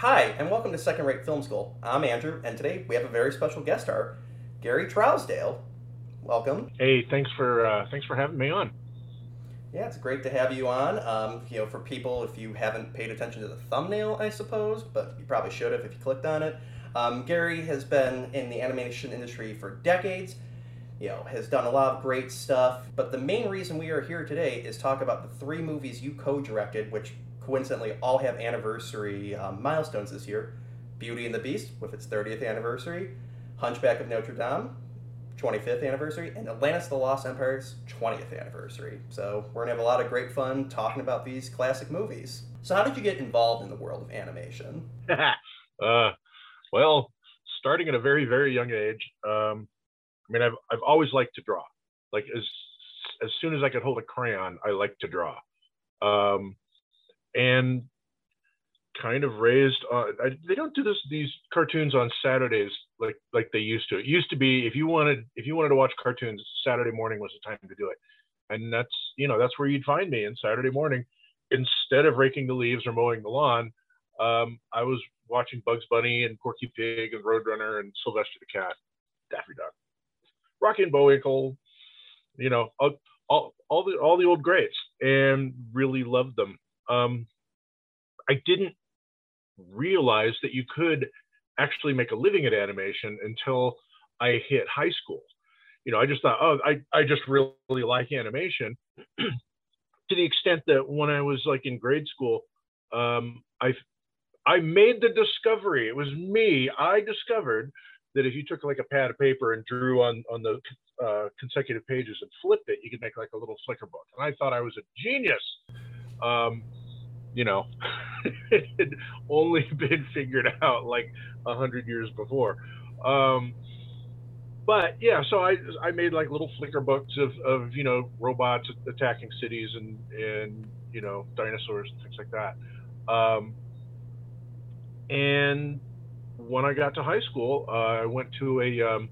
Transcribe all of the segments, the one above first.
Hi, and welcome to Second Rate Film School. I'm Andrew, and today we have a very special guest star, Gary Trousdale. Welcome. Hey, thanks for uh, thanks for having me on. Yeah, it's great to have you on. Um, you know, for people, if you haven't paid attention to the thumbnail, I suppose, but you probably should have if you clicked on it. Um, Gary has been in the animation industry for decades. You know, has done a lot of great stuff. But the main reason we are here today is talk about the three movies you co-directed, which coincidentally all have anniversary um, milestones this year. Beauty and the Beast with its 30th anniversary, Hunchback of Notre Dame, 25th anniversary, and Atlantis the Lost Empire's 20th anniversary. So we're gonna have a lot of great fun talking about these classic movies. So how did you get involved in the world of animation? uh, well, starting at a very very young age. Um, I mean, I've I've always liked to draw. Like as as soon as I could hold a crayon, I liked to draw. Um, and kind of raised uh, I, they don't do this these cartoons on saturdays like like they used to. It used to be if you wanted if you wanted to watch cartoons saturday morning was the time to do it. And that's you know that's where you'd find me on saturday morning instead of raking the leaves or mowing the lawn um, i was watching bugs bunny and porky pig and roadrunner and sylvester the cat daffy duck rocky and bullwinkle you know all, all, all the all the old greats and really loved them. Um, I didn't realize that you could actually make a living at animation until I hit high school. You know, I just thought, oh, I, I just really, like animation to the extent that when I was like in grade school, um, I I made the discovery. It was me. I discovered that if you took like a pad of paper and drew on on the uh, consecutive pages and flipped it, you could make like a little flicker book. And I thought I was a genius. Um, you know, it had only been figured out like a hundred years before. Um, but yeah, so I I made like little flicker books of, of you know robots attacking cities and and you know dinosaurs and things like that. Um, and when I got to high school, uh, I went to a um,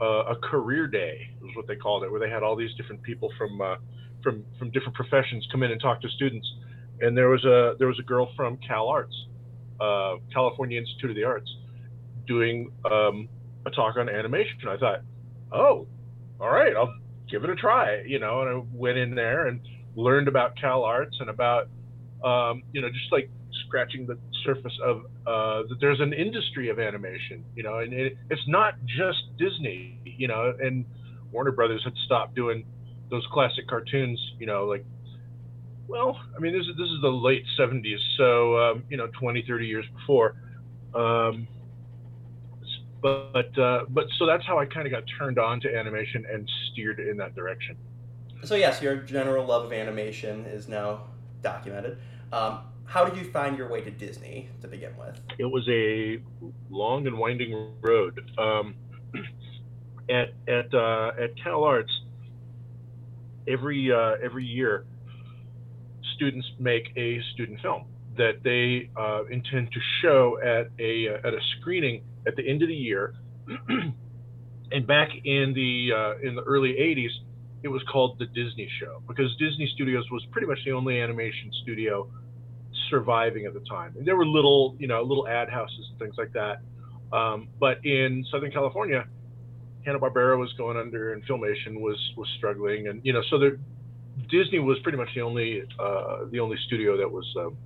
a career day was what they called it, where they had all these different people from uh, from from different professions come in and talk to students and there was a there was a girl from Cal Arts, uh, California Institute of the Arts, doing um, a talk on animation. I thought, oh, all right, I'll give it a try, you know. And I went in there and learned about Cal Arts and about um, you know just like scratching the surface of uh, that there's an industry of animation, you know, and it, it's not just Disney, you know, and Warner Brothers had stopped doing those classic cartoons, you know, like well, I mean, this is this is the late '70s, so um, you know, 20, 30 years before. Um, but uh, but so that's how I kind of got turned on to animation and steered in that direction. So yes, your general love of animation is now documented. Um, how did you find your way to Disney to begin with? It was a long and winding road. Um, at at uh, at Cal Arts, every uh, every year students make a student film that they uh, intend to show at a uh, at a screening at the end of the year. and back in the uh, in the early 80s, it was called the Disney Show because Disney Studios was pretty much the only animation studio surviving at the time. And there were little you know little ad houses and things like that. Um, but in Southern California, Hanna Barbera was going under, and Filmation was was struggling, and you know so there Disney was pretty much the only uh, the only studio that was um,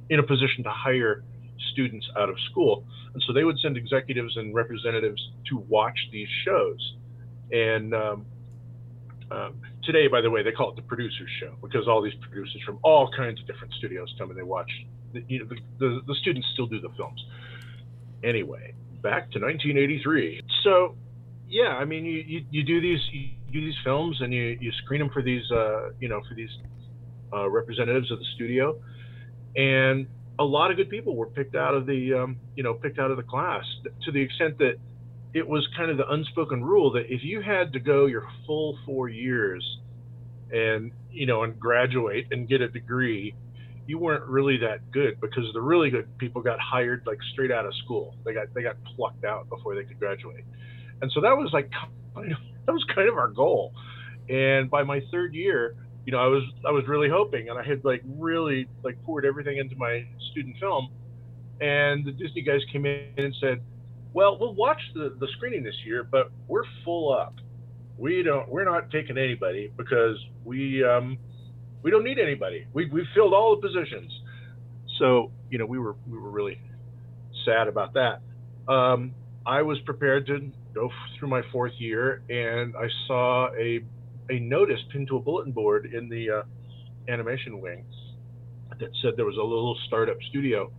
in a position to hire students out of school, and so they would send executives and representatives to watch these shows. And um, um, today, by the way, they call it the producers show because all these producers from all kinds of different studios come and they watch. The, you know, the, the, the students still do the films. Anyway, back to 1983. So yeah, I mean, you, you, you do these you do these films and you, you screen them for these uh, you know for these uh, representatives of the studio, and a lot of good people were picked out of the um, you know picked out of the class to the extent that it was kind of the unspoken rule that if you had to go your full four years and you know and graduate and get a degree you weren't really that good because the really good people got hired like straight out of school. They got they got plucked out before they could graduate. And so that was like that was kind of our goal. And by my third year, you know, I was I was really hoping, and I had like really like poured everything into my student film, and the Disney guys came in and said, "Well, we'll watch the, the screening this year, but we're full up. We don't. We're not taking anybody because we um, we don't need anybody. We we filled all the positions." So you know, we were we were really sad about that. Um, I was prepared to go through my fourth year, and I saw a a notice pinned to a bulletin board in the uh, animation wing that said there was a little startup studio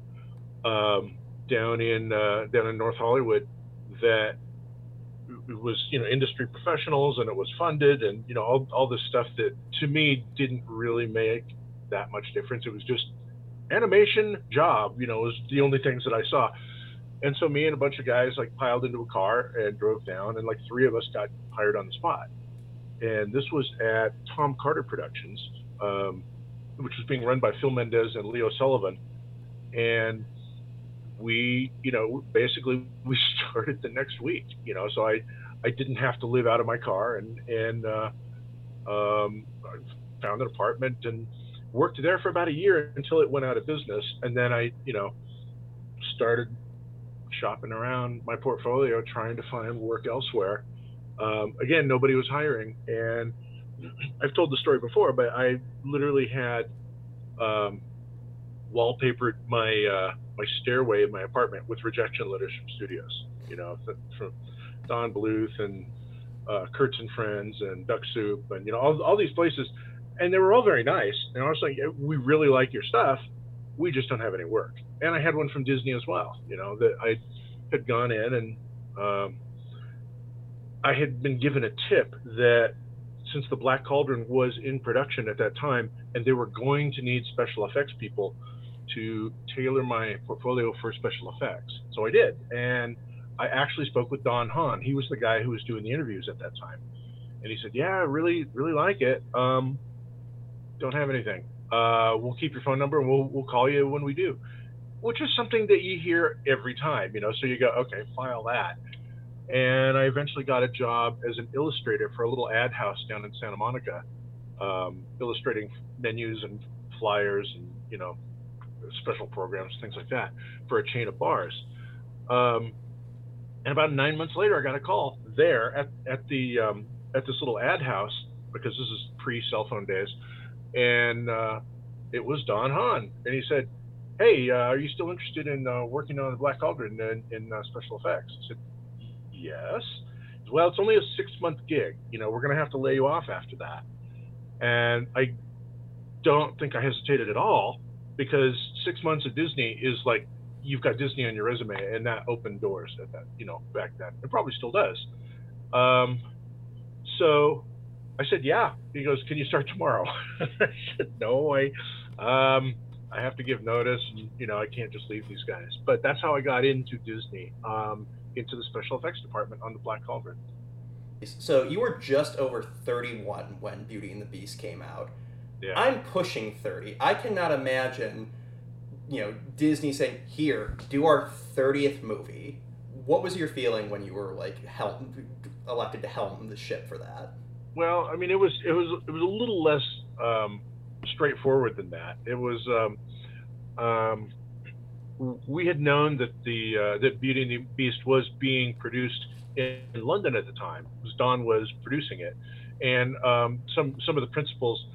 um, down in uh, down in North Hollywood that was you know industry professionals and it was funded and you know all, all this stuff that to me didn't really make that much difference. It was just animation job you know was the only things that i saw and so me and a bunch of guys like piled into a car and drove down and like three of us got hired on the spot and this was at tom carter productions um, which was being run by phil mendez and leo sullivan and we, you know, basically we started the next week, you know, so I, I didn't have to live out of my car and, and, uh, um, found an apartment and worked there for about a year until it went out of business. And then I, you know, started shopping around my portfolio, trying to find work elsewhere. Um, again, nobody was hiring. And I've told the story before, but I literally had, um, wallpapered my, uh, my stairway in my apartment with rejection letters from studios. You know, from Don Bluth and uh, Kurtz and Friends and Duck Soup and you know all, all these places, and they were all very nice. And I was like, we really like your stuff. We just don't have any work. And I had one from Disney as well. You know that I had gone in and um, I had been given a tip that since the Black Cauldron was in production at that time and they were going to need special effects people to tailor my portfolio for special effects. So I did. And I actually spoke with Don Hahn. He was the guy who was doing the interviews at that time. And he said, Yeah, I really, really like it. Um, don't have anything. Uh, we'll keep your phone number and we'll, we'll call you when we do, which is something that you hear every time, you know. So you go, Okay, file that. And I eventually got a job as an illustrator for a little ad house down in Santa Monica, um, illustrating menus and flyers and, you know, special programs, things like that, for a chain of bars. Um, and about nine months later, I got a call there at at the um, at this little ad house because this is pre cell phone days, and uh, it was Don Hahn, and he said, "Hey, uh, are you still interested in uh, working on the Black Cauldron in, in uh, special effects?" I said, "Yes." Said, well, it's only a six month gig. You know, we're going to have to lay you off after that. And I don't think I hesitated at all because six months at Disney is like you've got Disney on your resume, and that opened doors at that you know back then. It probably still does. Um, so I said, yeah. He goes, can you start tomorrow? I said, no, I, um, I have to give notice, and you know I can't just leave these guys. But that's how I got into Disney, um, into the special effects department on the Black Cauldron. So you were just over 31 when Beauty and the Beast came out. Yeah. I'm pushing 30. I cannot imagine, you know, Disney saying, "Here, do our 30th movie." What was your feeling when you were like helm, elected to helm the ship for that? Well, I mean, it was it was it was a little less um, straightforward than that. It was um, um, we had known that the uh, that Beauty and the Beast was being produced in, London at the time. Don was producing it, and um, some some of the principals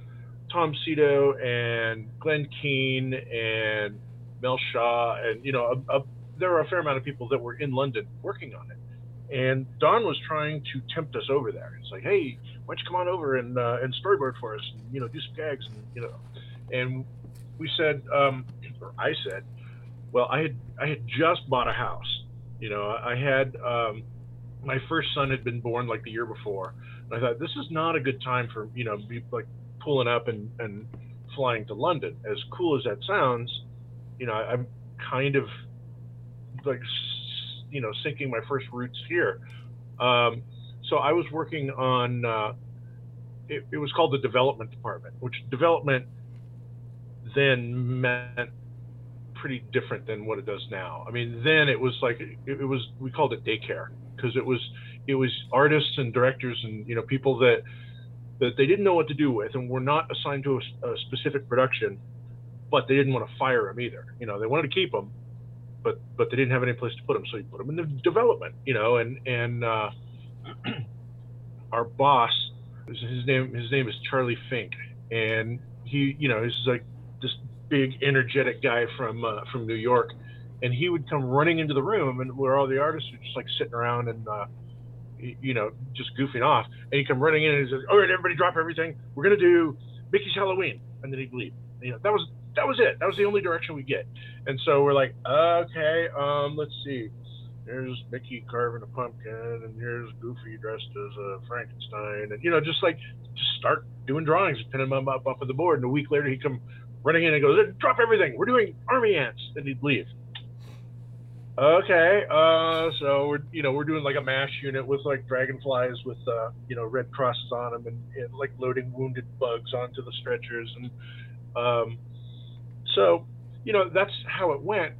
Tom Sito and Glen Keane and Mel Shaw, and you know, a, a, there were a fair amount of people that were in London working on it. And Don was trying to tempt us over there. It's like, hey, why don't you come on over and uh, and storyboard for us, and you know, do some gags, and you know, and we said, um, or I said, well, I had I had just bought a house. You know, I had um, my first son had been born like the year before, and I thought this is not a good time for you know, be like pulling up and, and flying to London. As cool as that sounds, you know, I'm kind of like, you know, sinking my first roots here. Um, so I was working on, uh, it, it, was called the development department, which development then meant pretty different than what it does now. I mean, then it was like, it, it was, we called it daycare because it was, it was artists and directors and, you know, people that, that they didn't know what to do with and were not assigned to a, a specific production, but they didn't want to fire them either. You know, they wanted to keep them, but but they didn't have any place to put them, so you put them in the development, you know, and and uh, our boss, his name his name is Charlie Fink, and he, you know, he's like this big energetic guy from uh, from New York, and he would come running into the room, and where all the artists are just like sitting around and. Uh, you know, just goofing off, and he'd come running in and he's like, "All right, everybody, drop everything. We're gonna do Mickey's Halloween," and then he'd leave. You know, that was that was it. That was the only direction we get. And so we're like, okay, um, let's see. Here's Mickey carving a pumpkin, and here's Goofy dressed as a Frankenstein, and you know, just like just start doing drawings, pinning them up off of the board. And a week later, he'd come running in and goes, "Drop everything. We're doing army ants," and he'd leave. Okay, uh, so we're you know we're doing like a mash unit with like dragonflies with uh, you know red crosses on them and, and like loading wounded bugs onto the stretchers and um, so you know that's how it went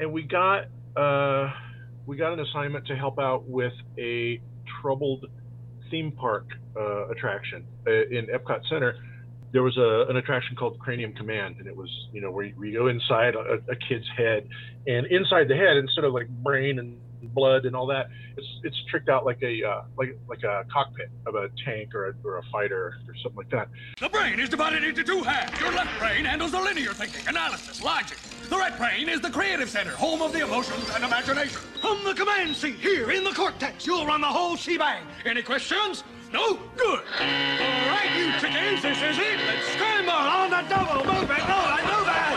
and we got uh, we got an assignment to help out with a troubled theme park uh, attraction uh, in epcot center. There was a, an attraction called cranium command and it was you know where you, where you go inside a, a, kid's head. And inside the head instead of like brain and blood and all that it's it's tricked out like a uh, like like a cockpit of a tank or a, or a fighter or something like that. The brain is divided into two halves. Your left brain handles the linear thinking analysis logic the right brain is the creative center home of the emotions and imagination from the command seat here in the cortex you'll run the whole shebang any questions no? Good. All right, you chickens, this is it. Let's scramble on the double. Move it. No, I know that.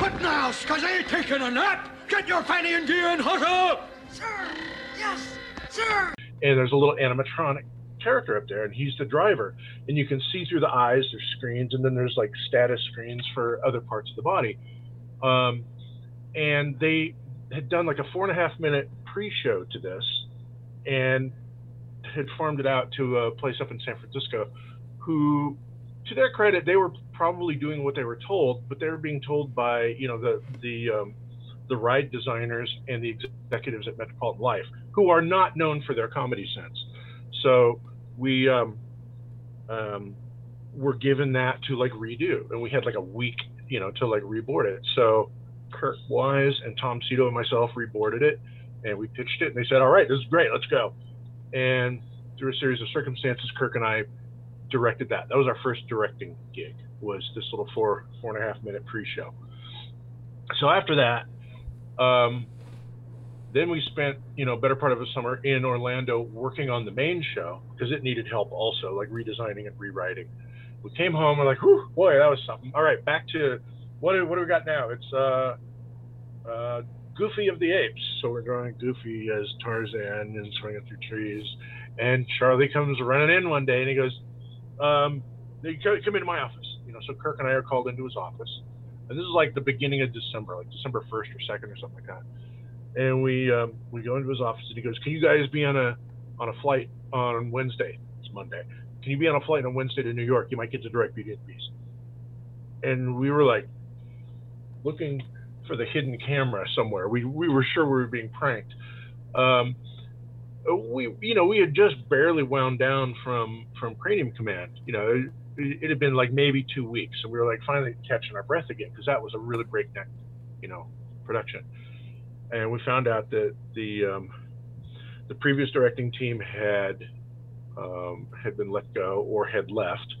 What now, Scuzzy? Taking a nap? Get your fanny and gear and hut up. Sir. Yes, sir. And there's a little animatronic character up there, and he's the driver. And you can see through the eyes. There's screens, and then there's like status screens for other parts of the body. Um, and they had done like a four and a half minute pre-show to this and had farmed it out to a place up in San Francisco who to their credit they were probably doing what they were told but they were being told by you know the the um, the ride designers and the executives at Metropolitan Life who are not known for their comedy sense so we um, um, were given that to like redo and we had like a week you know to like reboard it so Kirk Wise and Tom Sito and myself reboarded it and we pitched it, and they said, "All right, this is great, let's go." And through a series of circumstances, Kirk and I directed that. That was our first directing gig. Was this little four four and a half minute pre-show. So after that, um, then we spent you know better part of a summer in Orlando working on the main show because it needed help also, like redesigning and rewriting. We came home, we're like, "Whew, boy, that was something." All right, back to what what do we got now? It's uh, uh, Goofy of the Apes. So we're drawing Goofy as Tarzan and swinging through trees. And Charlie comes running in one day and he goes, um, come into my office. You know, so Kirk and I are called into his office. And this is like the beginning of December, like December 1st or 2nd or something like that. And we um, we go into his office and he goes, Can you guys be on a on a flight on Wednesday? It's Monday. Can you be on a flight on Wednesday to New York? You might get to direct Beauty and Beast. And we were like looking for the hidden camera somewhere. We we were sure we were being pranked. Um, we you know we had just barely wound down from from Cranium Command. You know, it, it had been like maybe two weeks, and we were like finally catching our breath again because that was a really breakneck, you know, production. And we found out that the um, the previous directing team had um, had been let go or had left,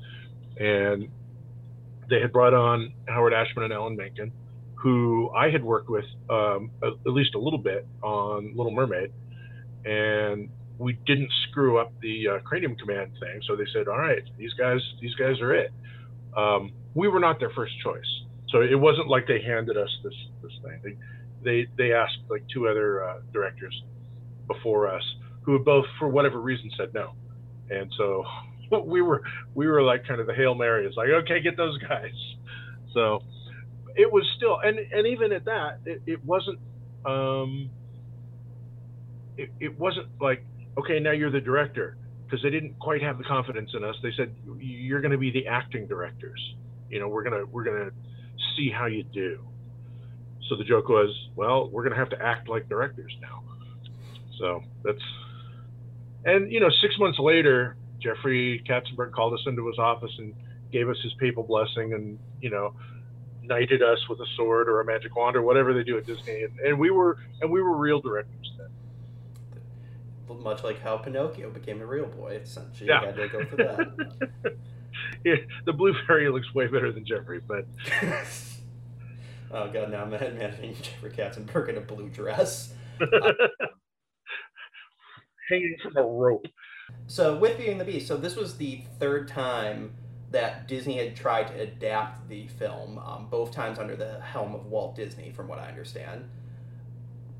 and they had brought on Howard Ashman and Alan Menken who I had worked with um, at, least a little bit on Little Mermaid, and we didn't screw up the uh, Cranium Command thing. So they said, "All right, these guys, these guys are it." Um, we were not their first choice, so it wasn't like they handed us this this thing. They they, they asked like two other uh, directors before us, who had both, for whatever reason, said no, and so we were we were like kind of the hail mary. It's like, okay, get those guys. So it was still and and even at that it, it wasn't um it, it wasn't like okay now you're the director because they didn't quite have the confidence in us they said you're going to be the acting directors you know we're to we're going to see how you do so the joke was well we're going to have to act like directors now so that's and you know six months later jeffrey katzenberg called us into his office and gave us his papal blessing and you know knighted us with a sword or a magic wand or whatever they do at Disney, and, and we were and we were real directors then. Much like how Pinocchio became a real boy, essentially, Yeah. you had to go through that. Yeah, the blue fairy looks way better than Jeffrey, but oh god, now I'm imagining Jeffrey Katzenberg in a blue dress. hanging from a rope. So with Beauty and the Beast, so this was the third time that Disney had tried to adapt the film, um, both times under the helm of Walt Disney, from what I understand.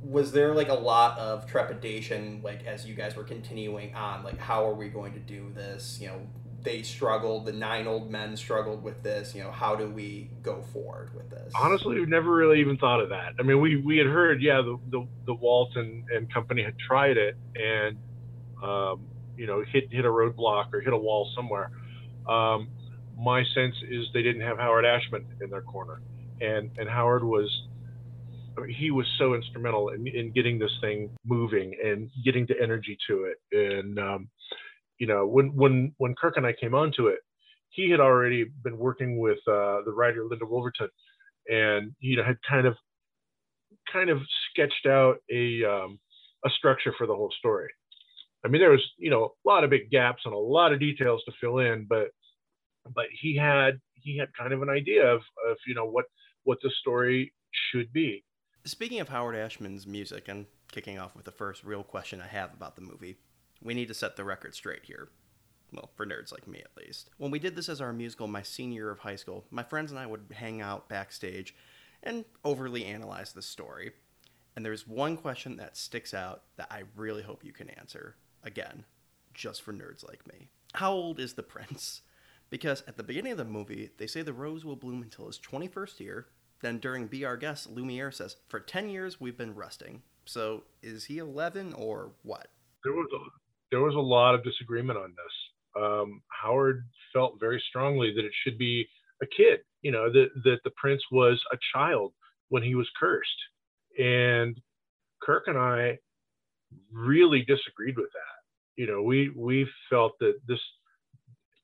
Was there like a lot of trepidation, like as you guys were continuing on, like how are we going to do this? You know, they struggled. The nine old men struggled with this. You know, how do we go forward with this? Honestly, we've never really even thought of that. I mean, we, we had heard, yeah, the, the, the Walt and, and company had tried it and, um, you know, hit, hit a roadblock or hit a wall somewhere. Um, my sense is they didn't have Howard Ashman in their corner. And, and Howard was, I mean, he was so instrumental in, in getting this thing moving and getting the energy to it. And, um, you know, when, when, when Kirk and I came onto it, he had already been working with uh, the writer Linda Woolverton and you know had kind of kind of sketched out a um, a structure for the whole story. I mean, there was you know a lot of big gaps and a lot of details to fill in, but but he had he had kind of an idea of, of you know what what the story should be. Speaking of Howard Ashman's music, and kicking off with the first real question I have about the movie, we need to set the record straight here. Well, for nerds like me at least. When we did this as our musical my senior year of high school, my friends and I would hang out backstage and overly analyze the story. And there's one question that sticks out that I really hope you can answer. Again, just for nerds like me. How old is the prince? Because at the beginning of the movie, they say the rose will bloom until his 21st year. Then during Be Our Guest, Lumiere says, For 10 years we've been resting. So is he 11 or what? There was a, there was a lot of disagreement on this. Um, Howard felt very strongly that it should be a kid. You know that that the prince was a child when he was cursed, and Kirk and I really disagreed with that. You know, we we felt that this,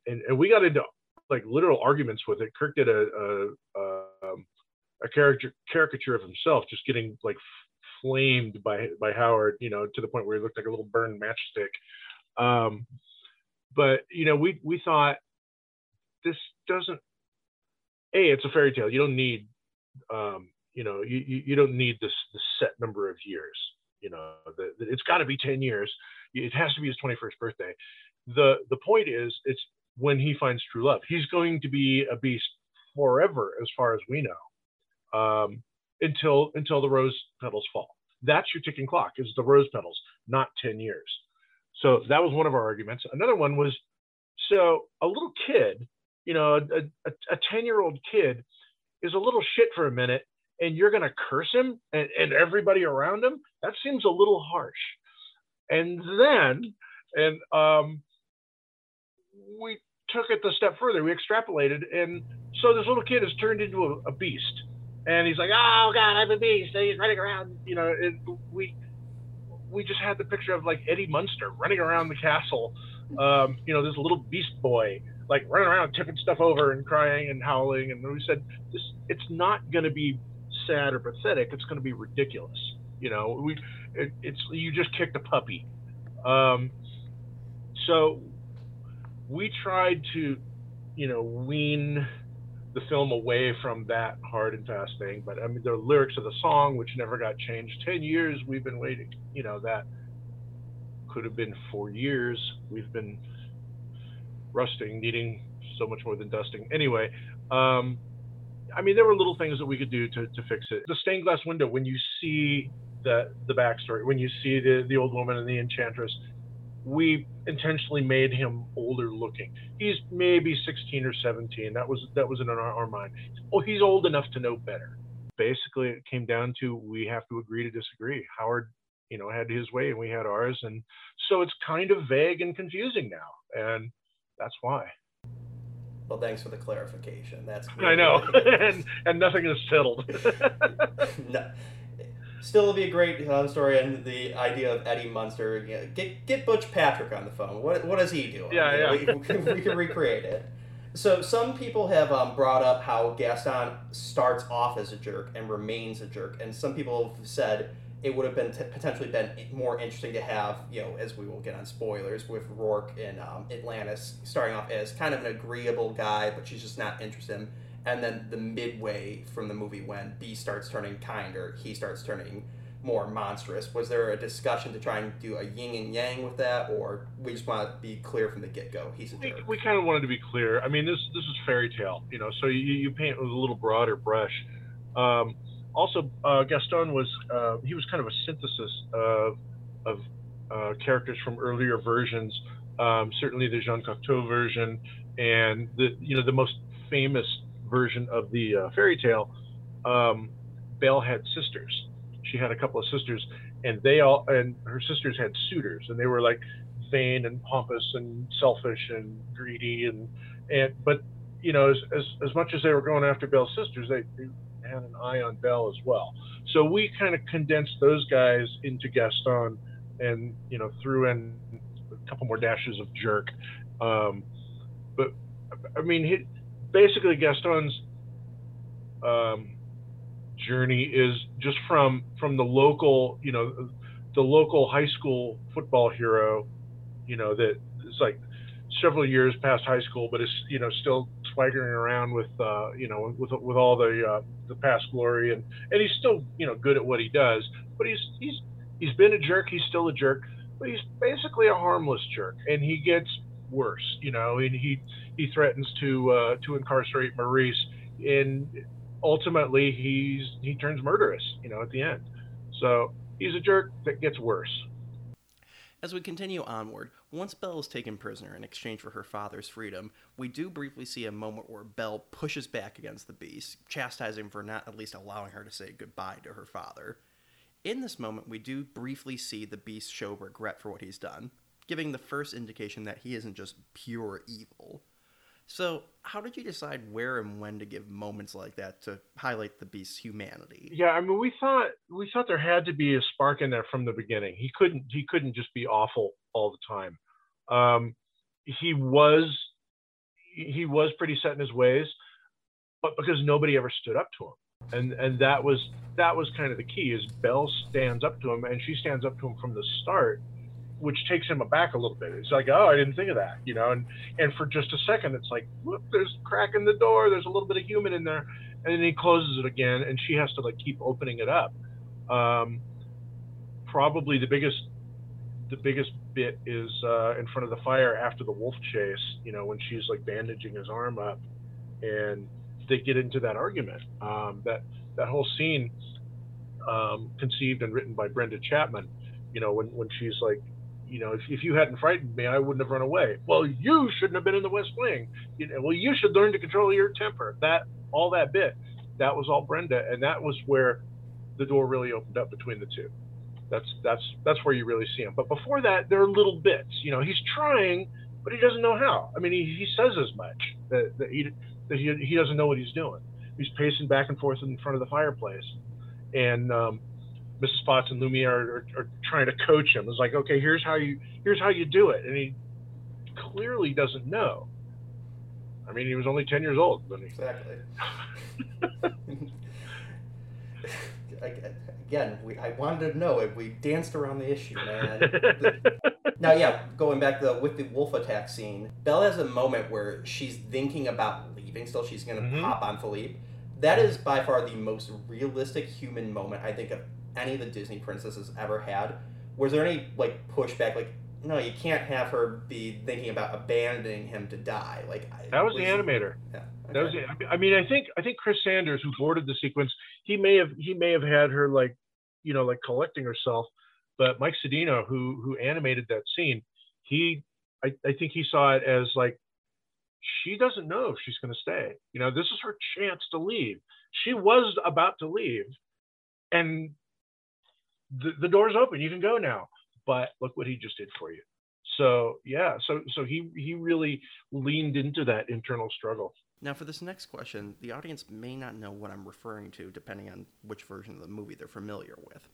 and, and we got into like literal arguments with it. Kirk did a a, a, um, a character caricature of himself, just getting like flamed by by Howard. You know, to the point where he looked like a little burned matchstick. Um, but you know, we we thought this doesn't. A, it's a fairy tale. You don't need, um, you know, you, you don't need this this set number of years. You know, the, the- it's got to be ten years. It has to be his twenty first birthday. The the point is, it's when he finds true love. He's going to be a beast forever, as far as we know, um, until until the rose petals fall. That's your ticking clock. Is the rose petals, not ten years. So that was one of our arguments. Another one was so a little kid, you know, a, a, a 10 year old kid is a little shit for a minute and you're going to curse him and, and everybody around him. That seems a little harsh. And then, and um, we took it the step further. We extrapolated. And so this little kid is turned into a, a beast. And he's like, oh, God, I'm a beast. And he's running around, you know, we, we just had the picture of like Eddie Munster running around the castle. Um, you know, this little beast boy, like running around, tipping stuff over and crying and howling. And we said, this, it's not going to be sad or pathetic. It's going to be ridiculous. You know, we, it, it's, you just kicked a puppy. Um, so we tried to, you know, wean the film away from that hard and fast thing. But I mean, the lyrics of the song, which never got changed, 10 years we've been waiting, you know, that could have been four years. We've been rusting, needing so much more than dusting. Anyway, um, I mean, there were little things that we could do to, to fix it. The stained glass window, when you see the, the backstory, when you see the, the old woman and the enchantress, we intentionally made him older looking. He's maybe 16 or 17. That was that was in our, our mind. Oh, he's old enough to know better. Basically, it came down to we have to agree to disagree. Howard, you know, had his way and we had ours, and so it's kind of vague and confusing now, and that's why. Well, thanks for the clarification. That's I know, and and nothing is settled. no. Still, it'll be a great uh, story, and the idea of Eddie Munster. You know, get get Butch Patrick on the phone. What what does he do? Yeah, You know, yeah. We, we, can- recreate it. So some people have um, brought up how Gaston starts off as a jerk and remains a jerk, and some people have said it would have been t- potentially been more interesting to have, you know, as we will get on spoilers with Rourke in um, Atlantis starting off as kind of an agreeable guy, but she's just not interested in him. And then the midway from the movie when B starts turning kinder, he starts turning more monstrous. Was there a discussion to try and do a yin and yang with that, or we just want to be clear from the get go? He's a We, jerk. we kind of wanted to be clear. I mean, this this is fairy tale, you know. So you, you paint with a little broader brush. Um, also, uh, Gaston was uh, he was kind of a synthesis of of uh, characters from earlier versions. Um, certainly the Jean Cocteau version, and the you know the most famous version of the uh, fairy tale. Um, Belle had sisters. She had a couple of sisters, and they all and her sisters had suitors, and they were like vain and pompous and selfish and greedy and and but you know as as, as much as they were going after Belle's sisters, they, they had an eye on Belle as well. So we kind of condensed those guys into Gaston, and you know threw in a couple more dashes of jerk. Um, but I mean, he, basically Gaston's um, journey is just from from the local, you know, the local high school football hero, you know, that is like several years past high school, but is you know still swaggering around with uh, you know with with all the uh, the past glory, and and he's still you know good at what he does, but he's he's he's been a jerk, he's still a jerk, but he's basically a harmless jerk, and he gets worse, you know, and he he threatens to uh, to incarcerate Maurice, and ultimately he's he turns murderous, you know, at the end. So he's a jerk that gets worse. As we continue onward, once Belle is taken prisoner in exchange for her father's freedom, we do briefly see a moment where Belle pushes back against the beast, chastising for not at least allowing her to say goodbye to her father. In this moment, we do briefly see the beast show regret for what he's done, giving the first indication that he isn't just pure evil. So, how did you decide where and when to give moments like that to highlight the beast's humanity? Yeah, I mean, we thought we thought there had to be a spark in there from the beginning. He couldn't he couldn't just be awful all the time. Um, he was he was pretty set in his ways, but because nobody ever stood up to him, and and that was that was kind of the key. Is Belle stands up to him, and she stands up to him from the start, which takes him aback a little bit. It's like, oh, I didn't think of that, you know. And and for just a second, it's like, whoop, there's a crack in the door. There's a little bit of human in there, and then he closes it again, and she has to like keep opening it up. Um, probably the biggest the biggest bit is uh, in front of the fire after the wolf chase. You know, when she's like bandaging his arm up, and they get into that argument. Um, that that whole scene, um, conceived and written by Brenda Chapman. You know, when when she's like, you know, if, if you hadn't frightened me, I wouldn't have run away. Well, you shouldn't have been in the West Wing. You know, well, you should learn to control your temper. That all that bit, that was all Brenda, and that was where the door really opened up between the two. That's that's that's where you really see him. But before that, there are little bits. You know, he's trying, but he doesn't know how. I mean, he, he says as much that, that he that he, he doesn't know what he's doing. He's pacing back and forth in front of the fireplace, and um, Mrs. Potts and Lumiere are, are, trying to coach him. It's like, okay, here's how you here's how you do it, and he clearly doesn't know. I mean, he was only ten years old when he. Exactly. Again, we, I wanted to know it. We danced around the issue, man. now, yeah, going back to the, with the wolf attack scene, Belle has a moment where she's thinking about leaving. Still, she's going to Mhm. hop on Philippe. That is by far the most realistic human moment I think of any of the Disney princesses ever had. Was there any like pushback? Like, no, you can't have her be thinking about abandoning him to die. Like That was the animator. Yeah. That was okay. it. I mean, I think I think Chris Sanders, who boarded the sequence, he may have he may have had her like, you know, like collecting herself. But Mike Cedeno, who who animated that scene, he I, I think he saw it as like she doesn't know if she's going to stay. You know, this is her chance to leave. She was about to leave, and the, the door's open. You can go now. But look what he just did for you. So yeah, so so he he really leaned into that internal struggle. Now, for this next question, the audience may not know what I'm referring to depending on which version of the movie they're familiar with.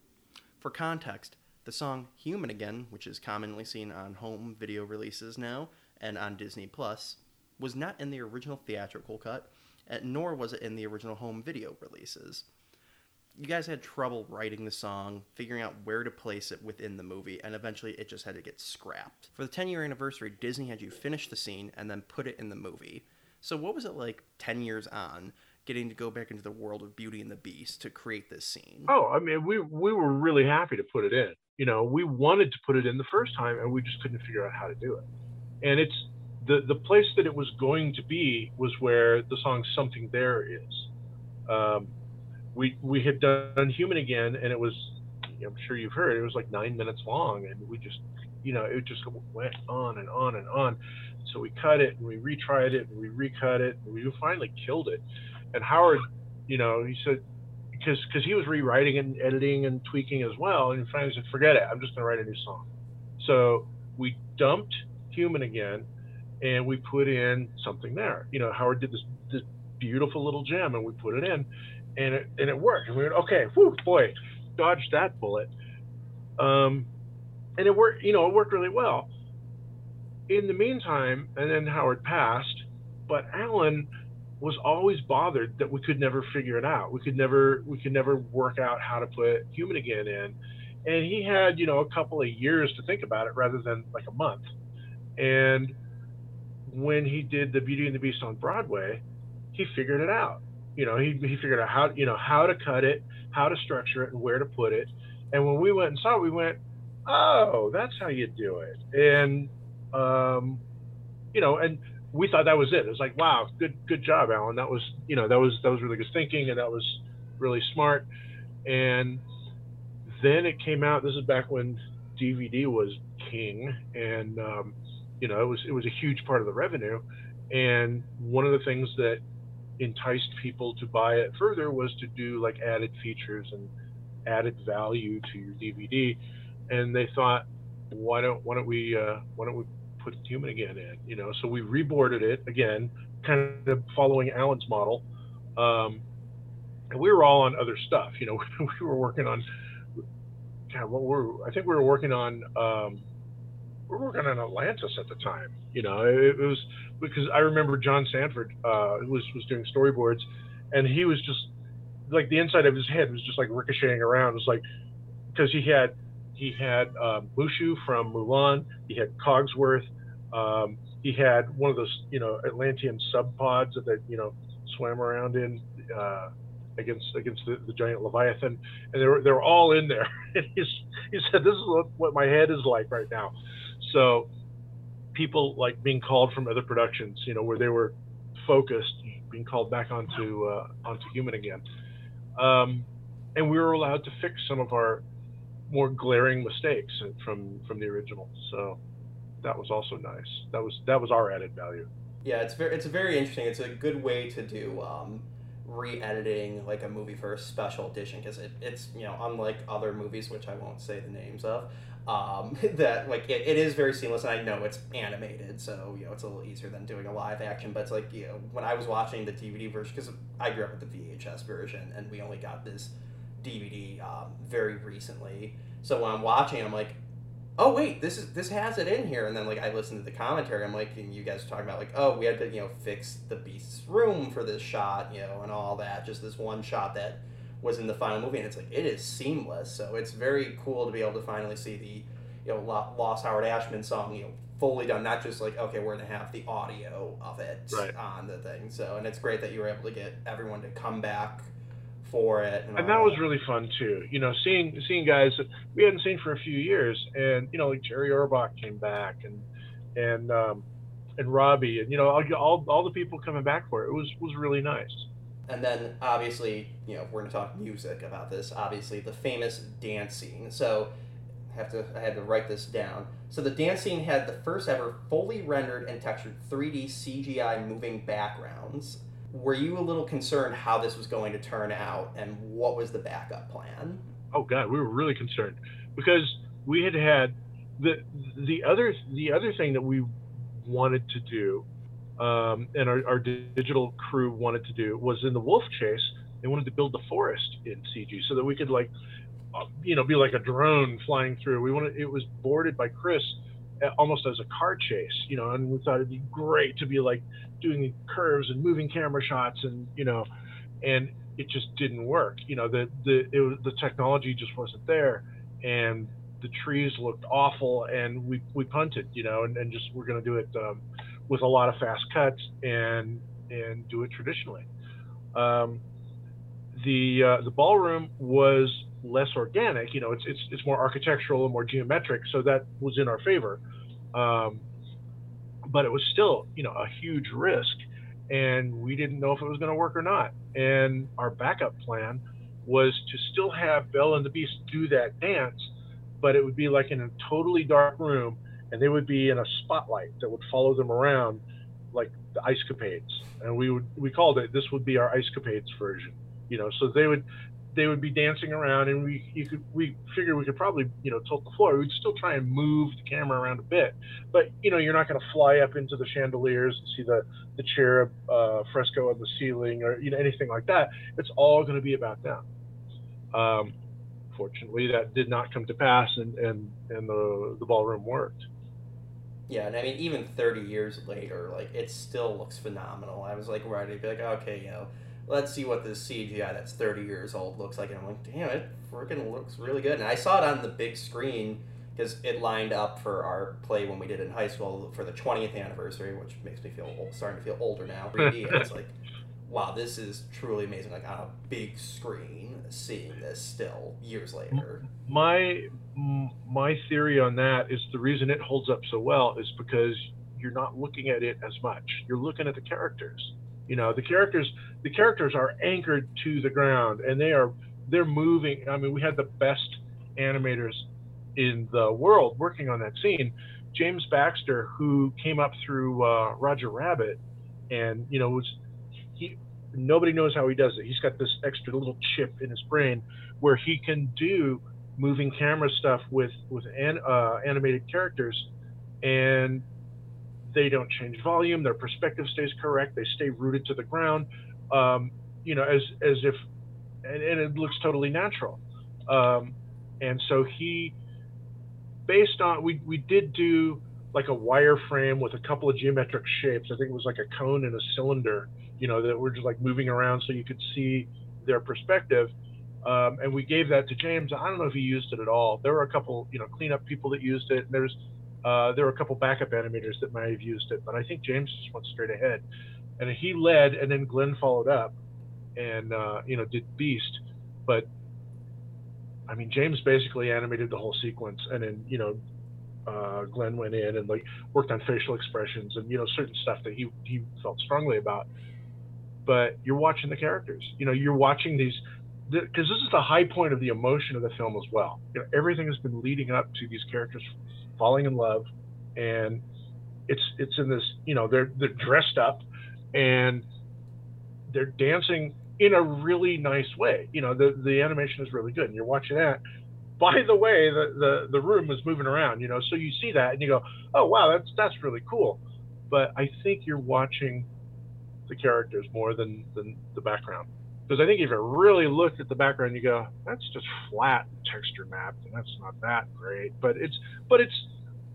For context, the song Human Again, which is commonly seen on home video releases now and on Disney Plus, was not in the original theatrical cut, and nor was it in the original home video releases. You guys had trouble writing the song, figuring out where to place it within the movie, and eventually it just had to get scrapped. For the 10 year anniversary, Disney had you finish the scene and then put it in the movie. So, what was it like 10 years on getting to go back into the world of Beauty and the Beast to create this scene? Oh, I mean, we we were really happy to put it in. You know, we wanted to put it in the first time, and we just couldn't figure out how to do it. And it's the the place that it was going to be was where the song "Something There" is. Um, we we had done Human Again, and it was I'm sure you've heard it was like nine minutes long, and we just you know it just went on and on and on. So we cut it and we retried it and we recut it and we finally killed it. And Howard, you know, he said because because he was rewriting and editing and tweaking as well, and he finally said, "Forget it, I'm just going to write a new song." So we dumped Human Again, and we put in something there. You know, Howard did this this beautiful little gem, and we put it in, and it and it worked. And we went, okay, whew, boy, dodged that bullet. Um, and it worked. You know, it worked really well. In the meantime, and then Howard passed, but Alan was always bothered that we could never figure it out. We could never we could never work out how to put human again in. And he had, you know, a couple of years to think about it rather than like a month. And when he did the Beauty and the Beast on Broadway, he figured it out. You know, he, he figured out how you know how to cut it, how to structure it, and where to put it. And when we went and saw it, we went, "Oh, that's how you do it." And um, you know, and we thought that was it. It was like, "Wow, good good job, Alan. That was you know that was that was really good thinking, and that was really smart." And then it came out. This is back when DVD was king, and um, you know it was it was a huge part of the revenue. And one of the things that enticed people to buy it further was to do like added features and added value to your DVD. And they thought, why don't why don't we uh, why don't we put human again in? You know, so we reboarded it again, kind of following Alan's model. Um, and we were all on other stuff. You know, we were working on. God, what were I think we were working on. Um, we were working on Atlantis at the time. You know, it, it was because I remember John Sanford uh, was was doing storyboards, and he was just like the inside of his head was just like ricocheting around. It was like because he had he had um, Mushu from Mulan, he had Cogsworth, um, he had one of those you know Atlantean sub pods that you know swam around in. Uh, against against the, the, giant leviathan and they were they were all in there and he's, he said this is what, what my head is like right now so people like being called from other productions, you know, where they were focused, being called back onto uh, onto Human again, um, and we were allowed to fix some of our more glaring mistakes from from the original. So that was also nice. That was that was our added value. Yeah, it's very it's very interesting. It's a good way to do um, re-editing like a movie for a special edition because it, it's you know unlike other movies which I won't say the names of um, that like it, it is very seamless and i know it's animated so you know it's a little easier than doing a live action but it's like you know when i was watching the dvd version because i grew up with the vhs version and we only got this dvd um, very recently. So when i'm watching i'm like oh wait this is this has it in here. And then like i listened to the commentary i'm like and you guys are talking about like oh we had to you know fix the beast's room for this shot you know and all that just this one shot that was in the final movie, and it's like it is seamless. So it's very cool to be able to finally see the you know Lost Howard Ashman song you know fully done, not just like okay we're gonna have the audio of it right. on the thing. So and it's great that you were able to get everyone to come back for it. And, and that was really fun too. You know, seeing seeing guys that we hadn't seen for a few years, and you know, like Jerry Orbach came back, and and um, and Robbie, and you know, all, all all the people coming back for it. It was was really nice. And then obviously, you know, we're gonna talk music about this. Obviously, the famous dance scene. So, I have to I had to write this down. So the dance scene had the first ever fully rendered and textured 3D CGI moving backgrounds. Were you a little concerned how this was going to turn out, and what was the backup plan? Oh God, we were really concerned because we had had the the other the other thing that we wanted to do um, and our, our, digital crew wanted to do was in the wolf chase they wanted to build the forest in cg so that we could like uh, you know be like a drone flying through we wanted it was boarded by chris almost as a car chase, you know, and we thought it'd be great to be like doing curves and moving camera shots and you know, and it just didn't work. You know, the the was, the technology just wasn't there, and the trees looked awful, and we we punted, you know, and, and just we're gonna do it um, with a lot of fast cuts and and do it traditionally. Um, the uh, the ballroom was less organic. You know, it's it's it's more architectural and more geometric, so that was in our favor. Um, but it was still, you know, a huge risk, and we didn't know if it was going to work or not. And our backup plan was to still have Belle and the Beast do that dance, but it would be like in a totally dark room, and they would be in a spotlight that would follow them around, like the Ice Capades. And we would we called it this would be our Ice Capades version you know? So they would they would be dancing around and we you could we figured we could probably you know tilt the floor. We'd still try and move the camera around a bit. But you know you're not going to fly up into the chandeliers and see the the cherub uh, fresco on the ceiling or you know anything like that. It's all going to be about them. Um, fortunately that did not come to pass and and and the the ballroom worked yeah, and I mean, even 30 years later, like, it still looks phenomenal. I was, like, ready to be like, okay, you know, let's see what this CGI that's 30 years old looks like. And I'm like, damn, it freaking looks really good. And I saw it on the big screen because it lined up for our play when we did in high school for the 20th anniversary, which makes me feel old, starting to feel older now. 3D, and it's like, wow, this is truly amazing. Like on a big screen, seeing this still years later. My my theory on that is the reason it holds up so well is because you're not looking at it as much. You're looking at the characters you know, the characters the characters are anchored to the ground and they are they're moving. I mean, we had the best animators in the world working on that scene. James Baxter, who came up through uh, Roger Rabbit, and you know was he. Nobody knows how he does it. He's got this extra little chip in his brain where he can do moving camera stuff with with an, uh, animated characters, and they don't change volume. Their perspective stays correct. They stay rooted to the ground. Um, you know, as as if, and, and it looks totally natural. Um, and so he, based on we we did do like a wireframe with a couple of geometric shapes. I think it was like a cone and a cylinder. You know, that were just like moving around so you could see their perspective. Um, and we gave that to James. I don't know if he used it at all. There were a couple, you know, cleanup people that used it. And there's uh, there were a couple backup animators that might have used it, but I think James just went straight ahead, and he led, and then Glen followed up, and uh, you know did Beast, but I mean James basically animated the whole sequence, and then you know uh, Glen went in and like worked on facial expressions and you know certain stuff that he he felt strongly about. But you're watching the characters, you know, you're watching these because this is the high point of the emotion of the film as well. You know, everything has been leading up to these characters falling in love, and it's it's in this you know they're they're dressed up and they're dancing in a really nice way. You know the the animation is really good, and you're watching that. By the way, the the the room is moving around. You know, so you see that and you go, oh wow, that's that's really cool. But I think you're watching the characters more than than the background because I think if you really looked at the background, you go, that's just flat texture mapped, and that's not that great. But it's, but it's,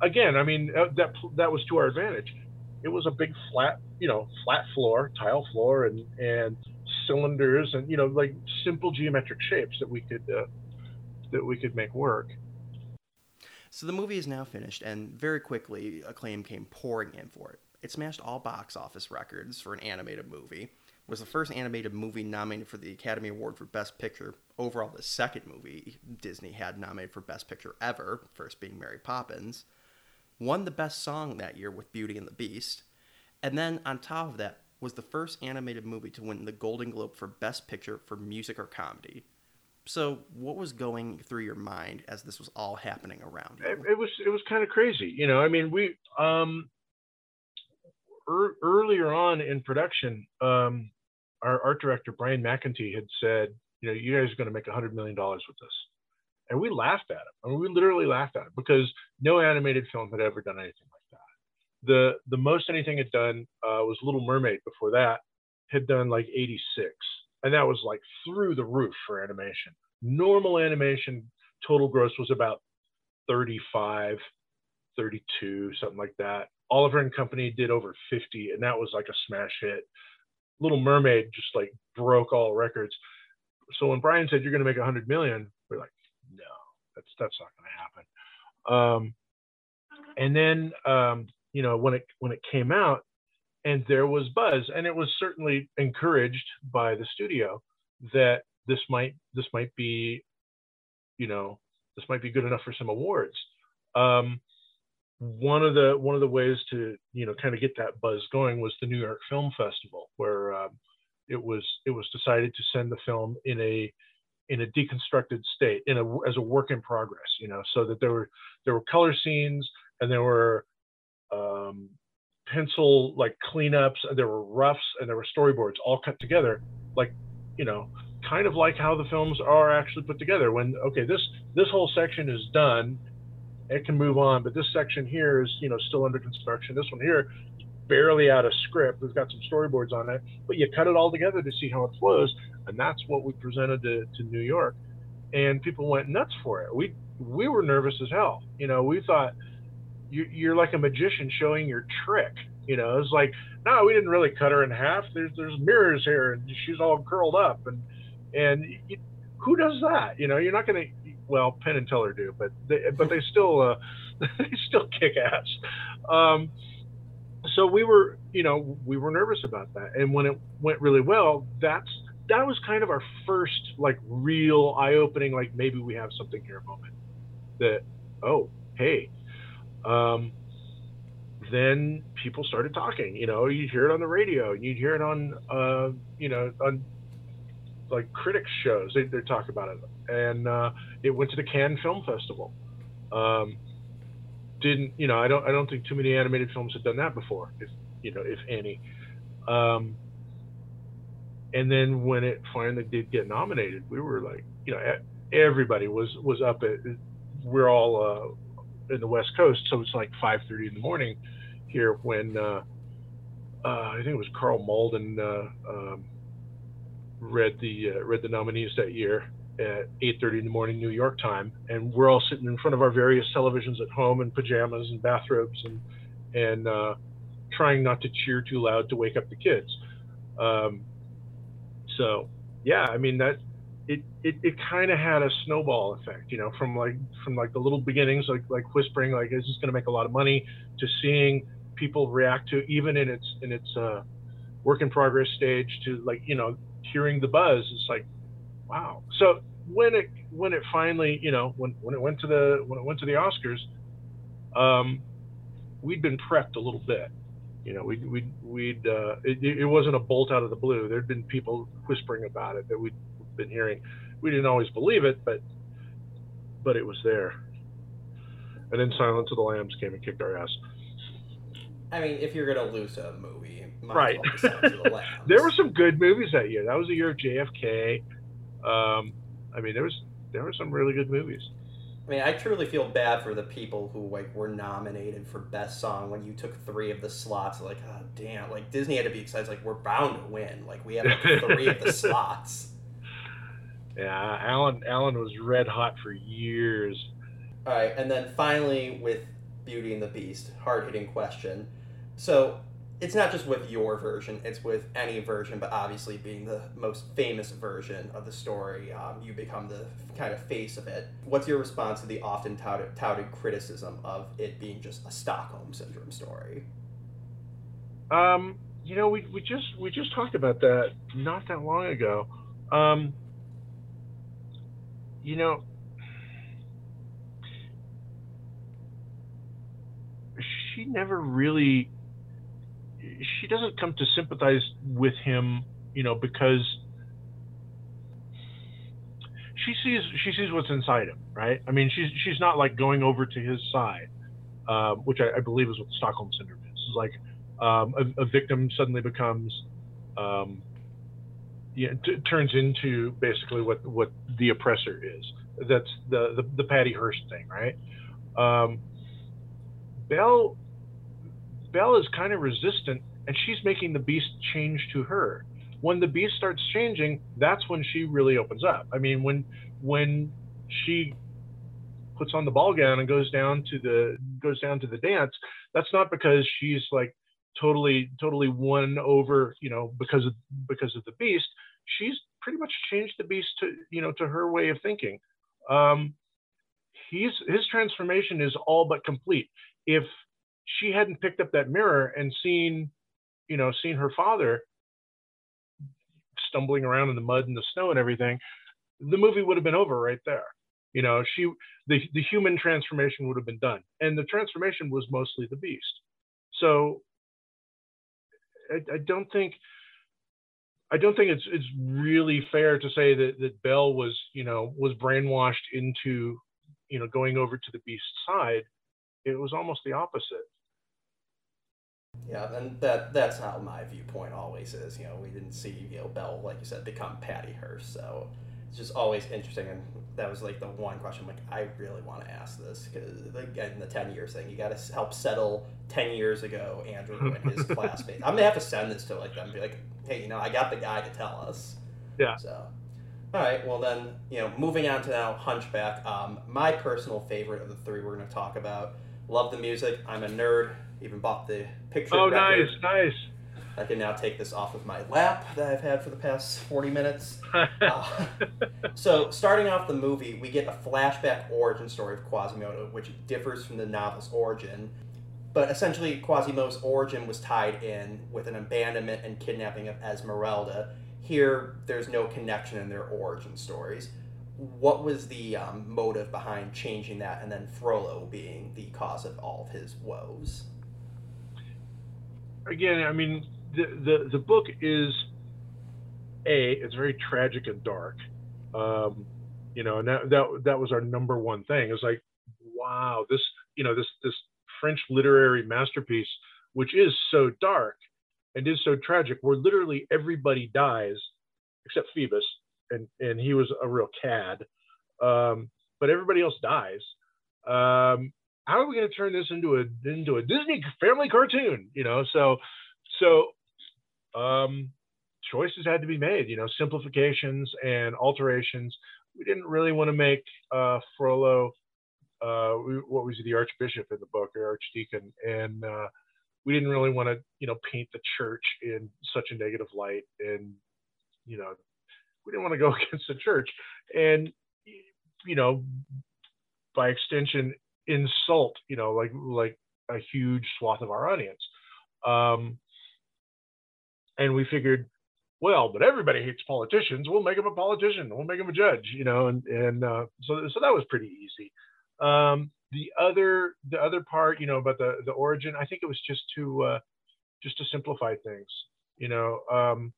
again, I mean, that that was to our advantage. It was a big flat, you know, flat floor, tile floor, and and cylinders, and you know, like simple geometric shapes that we could uh, that we could make work. So the movie is now finished, and very quickly, acclaim came pouring in for it. It smashed all box office records for an animated movie was the first animated movie nominated for the Academy Award for Best Picture. Overall, the second movie Disney had nominated for Best Picture ever, first being Mary Poppins. Won the Best Song that year with Beauty and the Beast. And then, on top of that, was the first animated movie to win the Golden Globe for Best Picture for music or comedy. So, what was going through your mind as this was all happening around you? It, was it was kind of crazy, you know. I mean, we um, er, earlier on in production, um, our art director Brian McEntee had said, you know, you guys are going to make hundred million dollars with this, and we laughed at him. I mean, we literally laughed at him because no animated film had ever done anything like that. The the most anything had done uh, was Little Mermaid. Before that, had done like 86, and that was like through the roof for animation. Normal animation total gross was about 35, 32, something like that. Oliver and Company did over 50, and that was like a smash hit. Little Mermaid just like broke all records. So when Brian said you're going to make 100 million, we're like, no, that's that's not going to happen. Um, and then um, you know when it when it came out, and there was buzz, and it was certainly encouraged by the studio that this might this might be, you know, this might be good enough for some awards. Um, one of the one of the ways to you know kind of get that buzz going was the New York Film Festival, where um, it was it was decided to send the film in a in a deconstructed state, in a as a work in progress, you know, so that there were there were color scenes and there were um, pencil like cleanups, and there were roughs and there were storyboards all cut together, like you know, kind of like how the films are actually put together. When okay, this this whole section is done it can move on. But this section here is, you know, still under construction. This one here, barely out of script. We've got some storyboards on it, but you cut it all together to see how it flows, and that's what we presented to, to New York, and people went nuts for it. We we were nervous as hell. You know, we thought you, you're like a magician showing your trick. You know, it's like, no, we didn't really cut her in half. There's there's mirrors here, and she's all curled up, and and you, who does that? You know, you're not going to well, Penn and Teller do, but they, but they still uh, they still kick ass. Um, so we were, you know, we were nervous about that, and when it went really well, that's that was kind of our first like real eye-opening, like maybe we have something here moment. That oh hey, um, then people started talking. You know, you'd hear it on the radio, and you'd hear it on, uh, you know, on like critics shows. They they talk about it, and uh, it went to the Cannes Film Festival. Um, didn't you know? I don't I don't think too many animated films have done that before, if you know, if any. Um, and then when it finally did get nominated, we were like, you know, everybody was was up at. We're all uh, in the West Coast, so it's like 5:30 in the morning here when uh, uh, I think it was Karl Malden uh, um, read the uh, read the nominees that year at 8:30 in the morning New York time, and we're all sitting in front of our various televisions at home in pajamas and bathrobes and and uh, trying not to cheer too loud to wake up the kids. Um, so yeah, I mean that it it, it kind of had a snowball effect, you know, from like from like the little beginnings, like like whispering, like is this going to make a lot of money, to seeing people react to even in its in its uh, work in progress stage, to like you know hearing the buzz. It's like wow. So when it when it finally you know when when it went to the when it went to the Oscars, um, we'd been prepped a little bit. You know, we'd we'd, we'd uh, it, it wasn't a bolt out of the blue. There'd been people whispering about it that we'd been hearing. We didn't always believe it, but but it was there. And then Silence of the Lambs came and kicked our ass. I mean, if you're gonna lose a movie, right? The there were some good movies that year. That was the year of JFK. Um, I mean, there was there were some really good movies. I mean, I truly feel bad for the people who like were nominated for best song when you took three of the slots. Like, oh damn! Like Disney had to be excited. Like, we're bound to win. Like, we have like, three of the slots. Yeah, Alan Alan was red hot for years. All right, and then finally with Beauty and the Beast, hard hitting question. So it's not just with your version; it's with any version. But obviously, being the most famous version of the story, um, you become the kind of face of it. What's your response to the often touted, touted criticism of it being just a Stockholm syndrome story? Um, you know, we, we just we just talked about that not that long ago. Um, you know, she never really she doesn't come to sympathize with him, you know, because she sees she sees what's inside him, right? I mean, she's she's not like going over to his side, uh, which I, I, believe is what Stockholm syndrome is. It's like um, a, a, victim suddenly becomes, um, yeah, t- turns into basically what what the oppressor is. That's the the, the Patty Hearst thing, right? Um, Belle Belle is kind of resistant and she's making the beast change to her. When the beast starts changing, that's when she really opens up. I mean, when when she puts on the ball gown and goes down to the goes down to the dance, that's not because she's like totally totally won over, you know, because of because of the beast. She's pretty much changed the beast to you know to her way of thinking. Um, he's his transformation is all but complete. If she hadn't picked up that mirror and seen, you know, seen her father stumbling around in the mud and the snow and everything, the movie would have been over right there. You know, she the the human transformation would have been done, and the transformation was mostly the beast. So I, I don't think I don't think it's it's really fair to say that that Belle was you know was brainwashed into you know going over to the beast's side. It was almost the opposite. Yeah, and that that's how my viewpoint always is. You know, we didn't see you know Belle like you said, become Patty Hearst, so it's just always interesting. And that was like the one question. I'm like, I really want to ask this because again, the ten years thing, you got to help settle ten years ago Andrew and his classmates. I'm gonna have to send this to like them, be like, hey, you know, I got the guy to tell us. Yeah. So. All right. Well, then, you know, moving on to now Hunchback. Um, my personal favorite of the three we're going to talk about. Love the music. I'm a nerd. Even bought the picture. Oh, record. nice, nice. I can now take this off of my lap that I've had for the past 40 minutes. Uh, so, starting off the movie, we get a flashback origin story of Quasimodo, which differs from the novel's origin. But essentially, Quasimodo's origin was tied in with an abandonment and kidnapping of Esmeralda. Here, there's no connection in their origin stories. What was the um, motive behind changing that, and then Frollo being the cause of all of his woes? Again, I mean, the, the the book is a it's very tragic and dark. Um you know and that that that was our number one thing. It's like wow this you know this this french literary masterpiece which is so dark and is so tragic where literally everybody dies except phoebus and and he was a real cad. Um but everybody else dies. Um how are we going to turn this into a into a disney family cartoon you know so so um, choices had to be made, you know, simplifications and alterations. We didn't really want to make uh, Frollo, uh, what was he, the Archbishop in the book or Archdeacon, and uh, we didn't really want to, you know, paint the church in such a negative light, and you know, we didn't want to go against the church, and you know, by extension, insult, you know, like like a huge swath of our audience. Um, and we figured well but everybody hates politicians. We'll make him a politician. We'll make him a judge you know and and uh, so so that was pretty easy. Um, the other the other part you know about the the origin i think it was just to uh, just to simplify things you know. Um,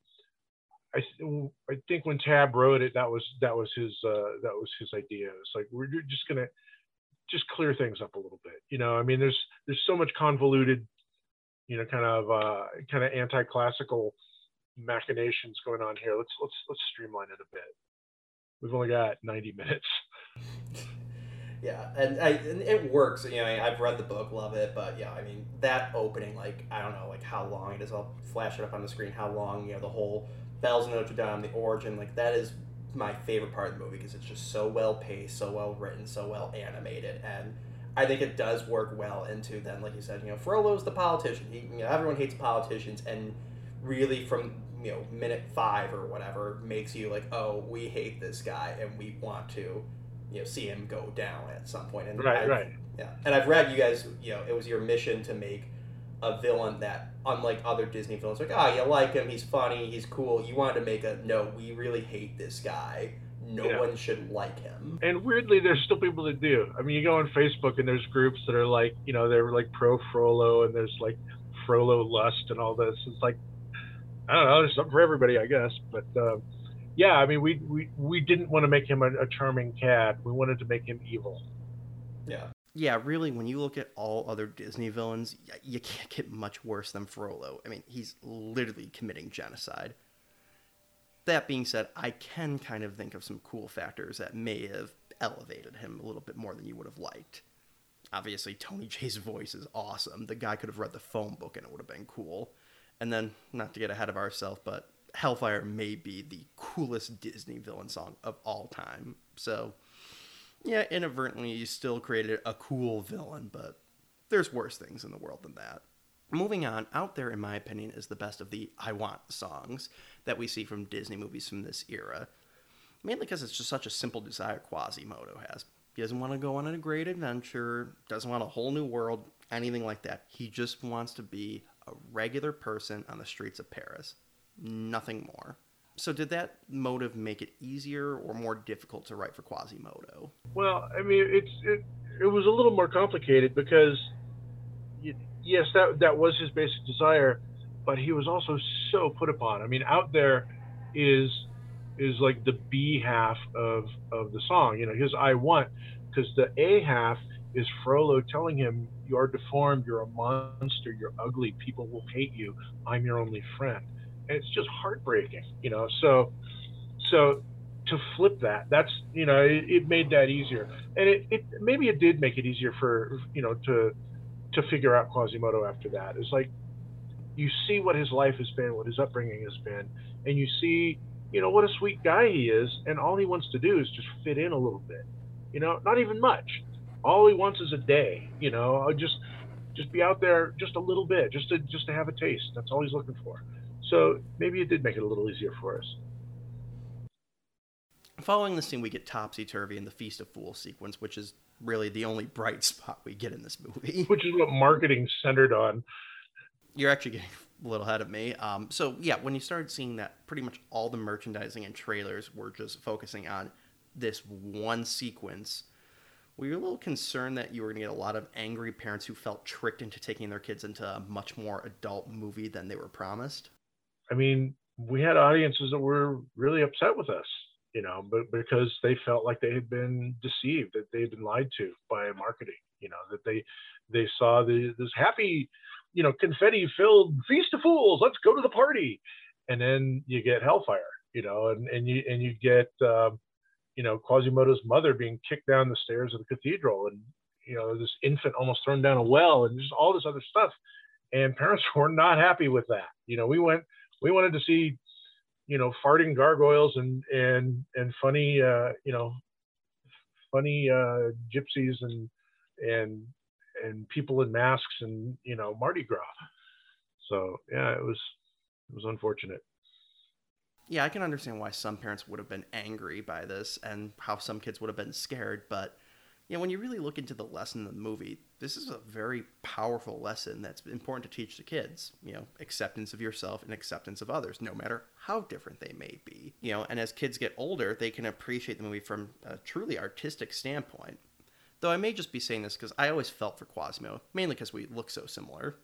I, th- I think when Tab wrote it that was that was his uh, that was his idea. It's like we're just gonna just clear things up a little bit you know i mean there's there's so much convoluted you know, kind of uh, kind of anti-classical machinations going on here. Let's let's let's streamline it a bit. We've only got 90 minutes. Yeah, and, I, and it works. You know, I've read the book, love it, but yeah, I mean that opening, like I don't know, like how long it is. I'll flash it up on the screen. How long, you know, the whole Bells of Notre Dame, the origin, like that is my favorite part of the movie because it's just so well paced, so well written, so well animated, and I think it does work well into then, like you said, you know, Frollo's the politician. He, you know, everyone hates politicians, and really from you know minute five or whatever makes you like, oh, we hate this guy, and we want to, you know, see him go down at some point. And right, I've, right. Yeah, and I've read you guys. You know, it was your mission to make a villain that, unlike other Disney films, like, ah, oh, you like him, he's funny, he's cool. You wanted to make a no, we really hate this guy no yeah. one should like him. And weirdly, there's still people that do. I mean, you go on Facebook and there's groups that are like, you know, they're like pro Frollo and there's like Frollo lust and all this. It's like, I don't know, there's something for everybody, I guess. But uh, yeah, I mean, we, we, we didn't want to make him a, a charming cad. We wanted to make him evil. Yeah. Yeah, really, when you look at all other Disney villains, you can't get much worse than Frollo. I mean, he's literally committing genocide that being said, I can kind of think of some cool factors that may have elevated him a little bit more than you would have liked. Obviously, Tony Jay's voice is awesome. The guy could have read the phone book and it would have been cool. And then, not to get ahead of ourselves, but Hellfire may be the coolest Disney villain song of all time. So, yeah, inadvertently, you still created a cool villain, but there's worse things in the world than that. Moving on, out there, in my opinion, is the best of the I Want songs that we see from Disney movies from this era. Mainly because it's just such a simple desire Quasimodo has. He doesn't want to go on a great adventure, doesn't want a whole new world, anything like that. He just wants to be a regular person on the streets of Paris. Nothing more. So, did that motive make it easier or more difficult to write for Quasimodo? Well, I mean, it's it, it was a little more complicated because, yes, that that was his basic desire, but he was also so put upon. I mean, out there is is like the B half of of the song. You know, his I want because the A half is Frollo telling him you're deformed, you're a monster, you're ugly, people will hate you. I'm your only friend. And it's just heartbreaking, you know. So so to flip that, that's you know, it, it made that easier. And it, it maybe it did make it easier for you know to to figure out Quasimodo after that. It's like you see what his life has been, what his upbringing has been, and you see you know what a sweet guy he is and all he wants to do is just fit in a little bit you know not even much all he wants is a day you know just just be out there just a little bit just to just to have a taste that's all he's looking for so maybe it did make it a little easier for us following the scene we get topsy-turvy in the feast of fools sequence which is really the only bright spot we get in this movie which is what marketing centered on you're actually getting a little ahead of me. Um, so yeah, when you started seeing that, pretty much all the merchandising and trailers were just focusing on this one sequence. Were you a little concerned that you were going to get a lot of angry parents who felt tricked into taking their kids into a much more adult movie than they were promised? I mean, we had audiences that were really upset with us, you know, but because they felt like they had been deceived, that they had been lied to by marketing, you know, that they they saw the, this happy you know, confetti filled feast of fools. Let's go to the party. And then you get hellfire, you know, and, and you and you get um, you know Quasimodo's mother being kicked down the stairs of the cathedral, and you know this infant almost thrown down a well, and just all this other stuff. And parents were not happy with that. You know, we went we wanted to see you know farting gargoyles and and and funny uh, you know funny uh, gypsies and and and people in masks and you know Mardi Gras. So yeah, it was it was unfortunate. Yeah, I can understand why some parents would have been angry by this and how some kids would have been scared, but you know, when you really look into the lesson of the movie, this is a very powerful lesson that's important to teach the kids. You know, acceptance of yourself and acceptance of others, no matter how different they may be. You know, and as kids get older, they can appreciate the movie from a truly artistic standpoint. Though I may just be saying this because I always felt for Quasimodo, mainly because we look so similar.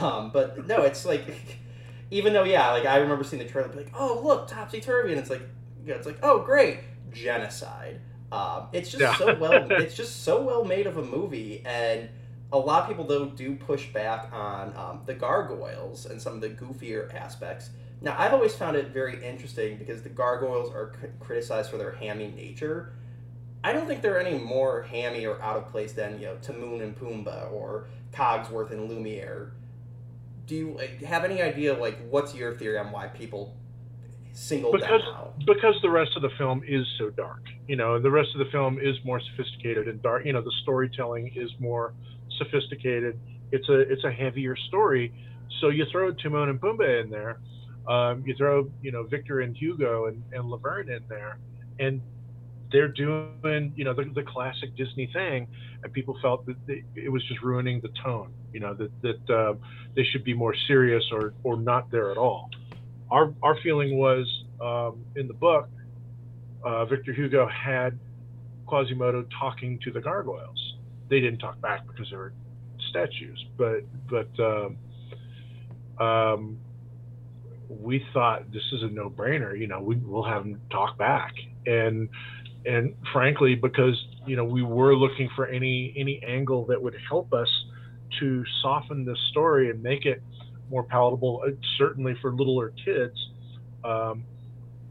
um, but no, it's like, even though yeah, like I remember seeing the trailer, be like, oh look, topsy turvy, and it's like, yeah, it's like, oh great, genocide. Um, it's just yeah. so well, it's just so well made of a movie, and a lot of people though do push back on um, the gargoyles and some of the goofier aspects now, I've always found it very interesting because the gargoyles are c- criticized for their hammy nature. I don't think they're any more hammy or out of place than you know Timon and Pumbaa or Cogsworth and Lumiere. Do you like, have any idea like what's your theory on why people single because, out? Because the rest of the film is so dark. You know, the rest of the film is more sophisticated and dark. You know, the storytelling is more sophisticated. It's a it's a heavier story. So you throw Timon and Pumbaa in there um, you throw, you know, Victor and Hugo and, and Laverne in there, and they're doing, you know, the, the classic Disney thing, and people felt that they, it was just ruining the tone. You know, that that uh, they should be more serious or or not there at all. Our our feeling was um, in the book, uh, Victor Hugo had Quasimodo talking to the gargoyles. They didn't talk back because they were statues, but but um, um, we thought this is a no-brainer. You know, we, will have them talk back, and and frankly, because you know we were looking for any any angle that would help us to soften this story and make it more palatable, uh, certainly for littler kids. Um,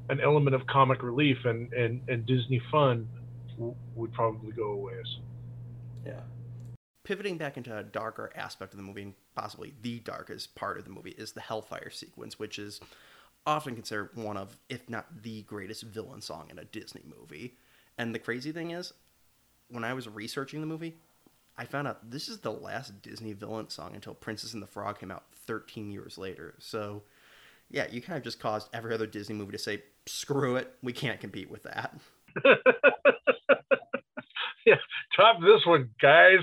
an element of comic relief and and, and Disney fun w- would probably go away. Yeah pivoting back into a darker aspect of the movie, and possibly the darkest part of the movie, is the Hellfire sequence, which is often considered one of, if not the greatest villain song in a Disney movie. And the crazy thing is, when I was researching the movie, I found out this is the last Disney villain song until Princess and the Frog came out 13 years later. So, yeah, you kind of just caused every other Disney movie to say, screw it, we can't compete with that. yeah, top this one, guys.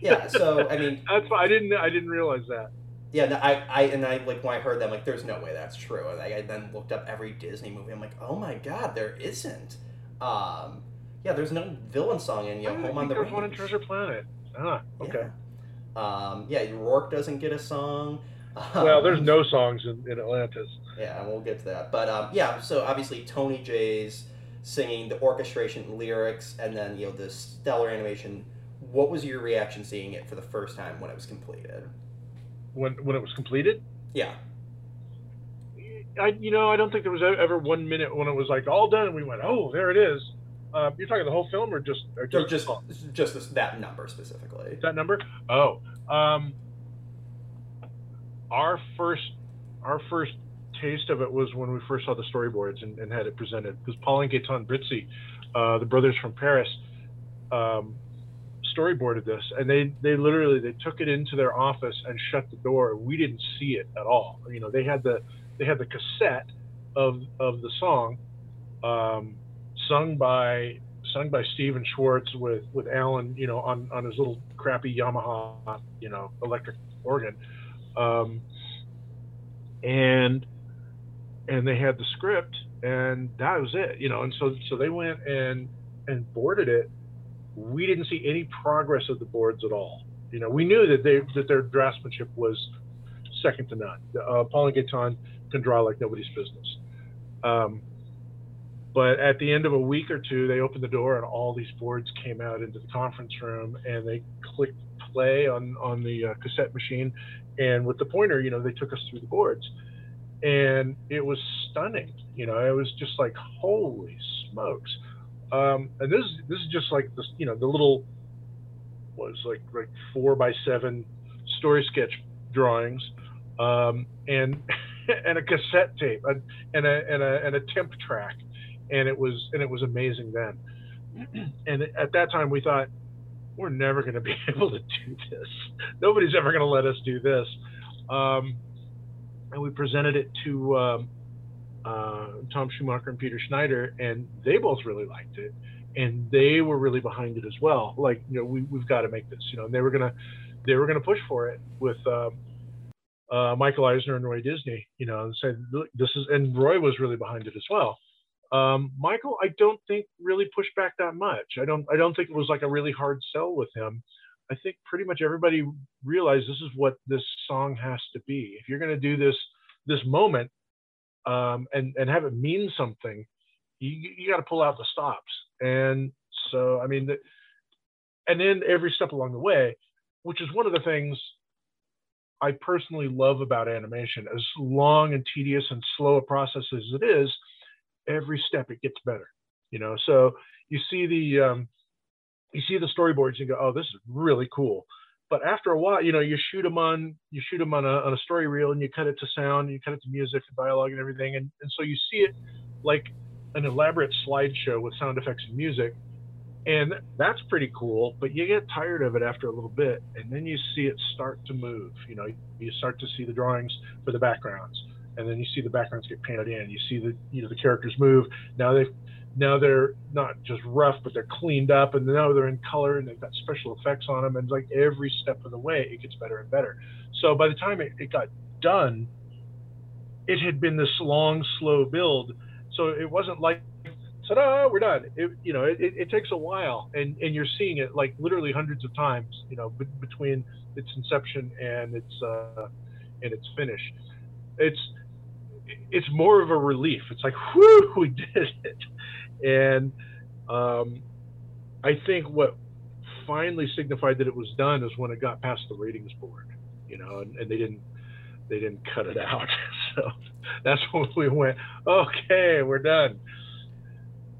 yeah, so I mean, that's I didn't I didn't realize that. Yeah, no, I, I, and I like when I heard that, I'm like, there's no way that's true. And I, I, then looked up every Disney movie. I'm like, oh my god, there isn't. Um, yeah, there's no villain song in you know, Home on the Range. one in Treasure Planet. Ah, okay. Yeah. Um, yeah, Rourke doesn't get a song. Well, there's um, no songs in, in Atlantis. Yeah, and we'll get to that. But um, yeah, so obviously Tony Jay's singing, the orchestration, lyrics, and then you know the stellar animation. What was your reaction seeing it for the first time when it was completed? When when it was completed? Yeah. I you know I don't think there was ever one minute when it was like all done and we went oh there it is. Uh, you're talking the whole film or just or just just, just this, that number specifically? That number? Oh, um, our first our first taste of it was when we first saw the storyboards and, and had it presented because Paul and Gaetan Brizzi, uh, the brothers from Paris, um, storyboarded this and they they literally they took it into their office and shut the door we didn't see it at all you know they had the they had the cassette of of the song um, sung by sung by Stephen Schwartz with with Alan you know on on his little crappy Yamaha you know electric organ. Um, and and they had the script and that was it you know and so so they went and and boarded it. We didn't see any progress of the boards at all. You know we knew that they that their draftsmanship was second to none. Uh, paul and Gaetan can draw like nobody's business. Um, but at the end of a week or two they opened the door and all these boards came out into the conference room and they clicked play on on the uh, cassette machine and with the pointer you know they took us through the boards and it was stunning. You know, it was just like holy smokes. Um, and this this is just like this, you know, the little was like like four by seven story sketch drawings, um, and and a cassette tape and, and a and a and a temp track, and it was and it was amazing then. and at that time we thought we're never going to be able to do this. Nobody's ever going to let us do this. Um, and we presented it to um, uh, Tom Schumacher and Peter Schneider, and they both really liked it, and they were really behind it as well. Like, you know, we we've got to make this, you know, and they were gonna they were gonna push for it with um, uh, Michael Eisner and Roy Disney, you know, and said this is, and Roy was really behind it as well. Um, Michael, I don't think really pushed back that much. I don't I don't think it was like a really hard sell with him. I think pretty much everybody realized this is what this song has to be. If you're going to do this this moment um, and and have it mean something, you you got to pull out the stops. And so I mean, the, and then every step along the way, which is one of the things I personally love about animation. As long and tedious and slow a process as it is, every step it gets better. You know, so you see the um, you see the storyboards and go, oh, this is really cool. But after a while, you know, you shoot them on you shoot them on a, on a story reel and you cut it to sound, you cut it to music and dialogue and everything, and, and so you see it like an elaborate slideshow with sound effects and music, and that's pretty cool. But you get tired of it after a little bit, and then you see it start to move. You know, you start to see the drawings for the backgrounds, and then you see the backgrounds get painted in. You see the you know the characters move. Now they've now they're not just rough, but they're cleaned up, and now they're in color, and they've got special effects on them. And like every step of the way, it gets better and better. So by the time it, it got done, it had been this long, slow build. So it wasn't like, ta-da, we're done. It, you know, it, it, takes a while, and and you're seeing it like literally hundreds of times. You know, between its inception and its uh, and its finish. It's it's more of a relief. It's like, whoo, we did it. And um, I think what finally signified that it was done is when it got past the ratings board, you know, and, and they didn't they didn't cut it out. so that's when we went, okay, we're done.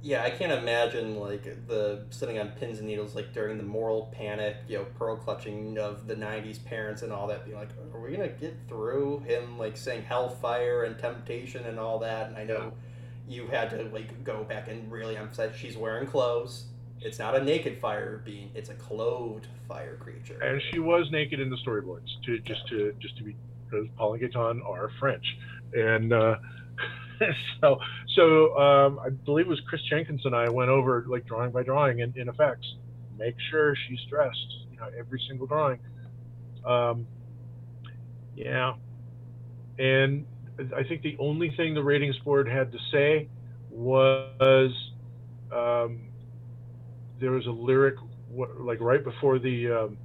Yeah, I can't imagine like the sitting on pins and needles like during the moral panic, you know, pearl clutching of the '90s parents and all that, being like, "Are we gonna get through him like saying hellfire and temptation and all that?" And I know you had to like go back and really emphasize she's wearing clothes. It's not a naked fire being; it's a clothed fire creature. And she was naked in the storyboards, to just to just to be because Paul and Gaetan are French, and uh, so so um, I believe it was Chris Jenkins and I went over like drawing by drawing in, in effects, make sure she's dressed, you know, every single drawing. Um, yeah, and I think the only thing the ratings board had to say was um, there was a lyric like right before the um,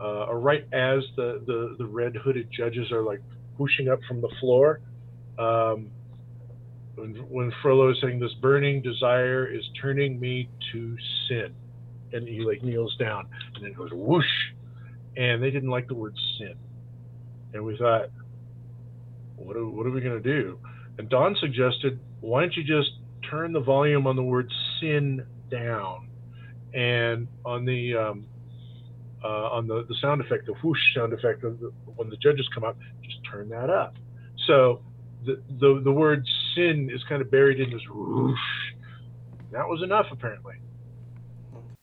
uh, or right as the, the the red hooded judges are like pushing up from the floor. Um, when, when Frollo is saying this burning desire is turning me to sin, and he like kneels down, and then goes whoosh, and they didn't like the word sin, and we thought, what are, what are we gonna do? And Don suggested, why don't you just turn the volume on the word sin down, and on the um, uh, on the, the sound effect, the whoosh sound effect, the, when the judges come up, just turn that up. So the, the, the word sin is kind of buried in this whoosh. That was enough, apparently.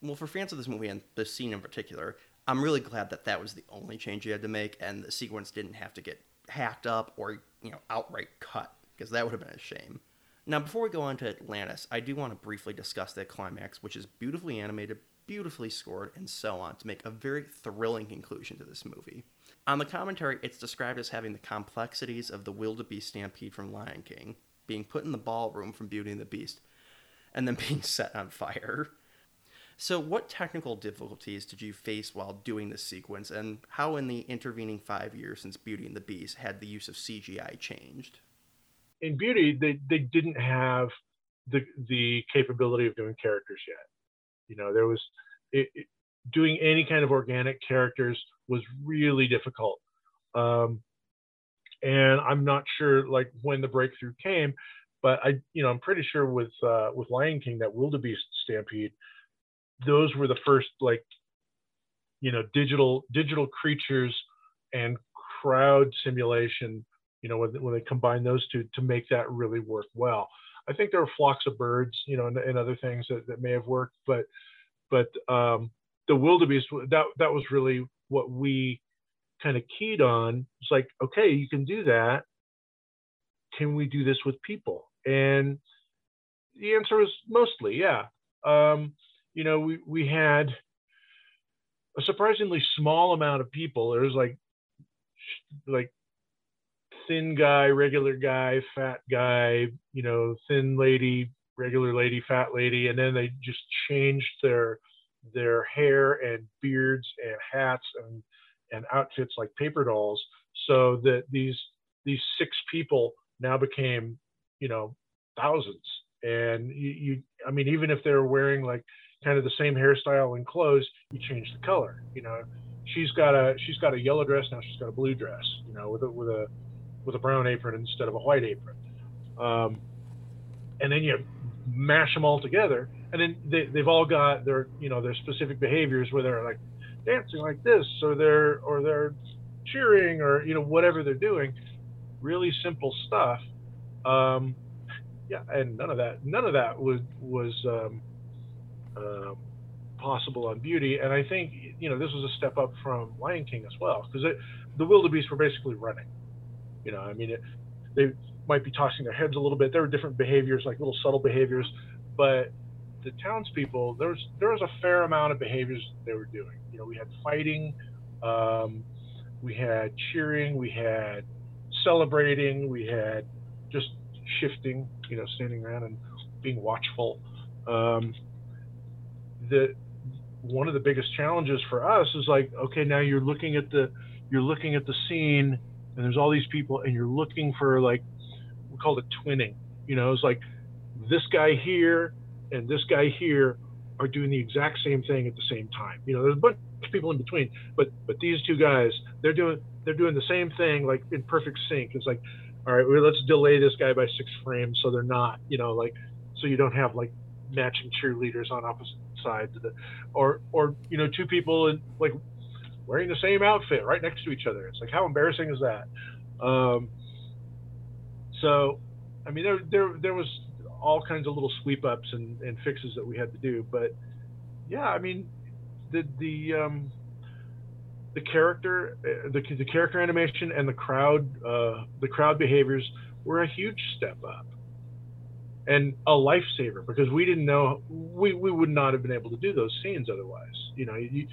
Well, for fans of this movie and this scene in particular, I'm really glad that that was the only change you had to make, and the sequence didn't have to get hacked up or you know outright cut because that would have been a shame. Now, before we go on to Atlantis, I do want to briefly discuss that climax, which is beautifully animated, beautifully scored, and so on, to make a very thrilling conclusion to this movie. On the commentary, it's described as having the complexities of the wildebeest stampede from Lion King, being put in the ballroom from Beauty and the Beast, and then being set on fire. So, what technical difficulties did you face while doing this sequence, and how, in the intervening five years since Beauty and the Beast, had the use of CGI changed? In Beauty, they, they didn't have the the capability of doing characters yet. You know, there was it, it, doing any kind of organic characters was really difficult. Um, and I'm not sure like when the breakthrough came, but I, you know, I'm pretty sure with uh, with Lion King that wildebeest stampede, those were the first like, you know, digital digital creatures and crowd simulation. You know, when, when they combine those two to make that really work well. I think there were flocks of birds, you know, and, and other things that, that may have worked, but but um, the wildebeest that that was really what we kind of keyed on. It's like, okay, you can do that. Can we do this with people? And the answer was mostly, yeah. Um, you know, we we had a surprisingly small amount of people. There was like like thin guy, regular guy, fat guy, you know, thin lady, regular lady, fat lady, and then they just changed their their hair and beards and hats and and outfits like paper dolls, so that these these six people now became you know thousands. And you, you I mean, even if they're wearing like kind of the same hairstyle and clothes, you change the color. You know, she's got a she's got a yellow dress now. She's got a blue dress. You know, with a with a with a brown apron instead of a white apron. Um, and then you mash them all together, and then they, they've all got their you know their specific behaviors where they're like dancing like this, or they're or they're cheering, or you know whatever they're doing. Really simple stuff. Um, yeah, and none of that none of that was was um, uh, possible on Beauty, and I think you know this was a step up from Lion King as well because the wildebeest were basically running. You know, I mean, it, they might be tossing their heads a little bit. There were different behaviors, like little subtle behaviors, but the townspeople, there was there was a fair amount of behaviors they were doing. You know, we had fighting, um, we had cheering, we had celebrating, we had just shifting. You know, standing around and being watchful. Um, the one of the biggest challenges for us is like, okay, now you're looking at the you're looking at the scene, and there's all these people, and you're looking for like we call it twinning. You know, it's like this guy here and this guy here are doing the exact same thing at the same time. You know, there's a bunch of people in between, but but these two guys, they're doing they're doing the same thing like in perfect sync. It's like, all right, well, let's delay this guy by six frames so they're not, you know, like so you don't have like matching cheerleaders on opposite sides the, or or you know, two people in like wearing the same outfit right next to each other. It's like how embarrassing is that? Um, so, I mean, there there there was all kinds of little sweep ups and, and fixes that we had to do. But yeah, I mean, the the um, the character, uh, the the character animation and the crowd, uh, the crowd behaviors were a huge step up and a lifesaver because we didn't know we, we would not have been able to do those scenes otherwise. You know, you,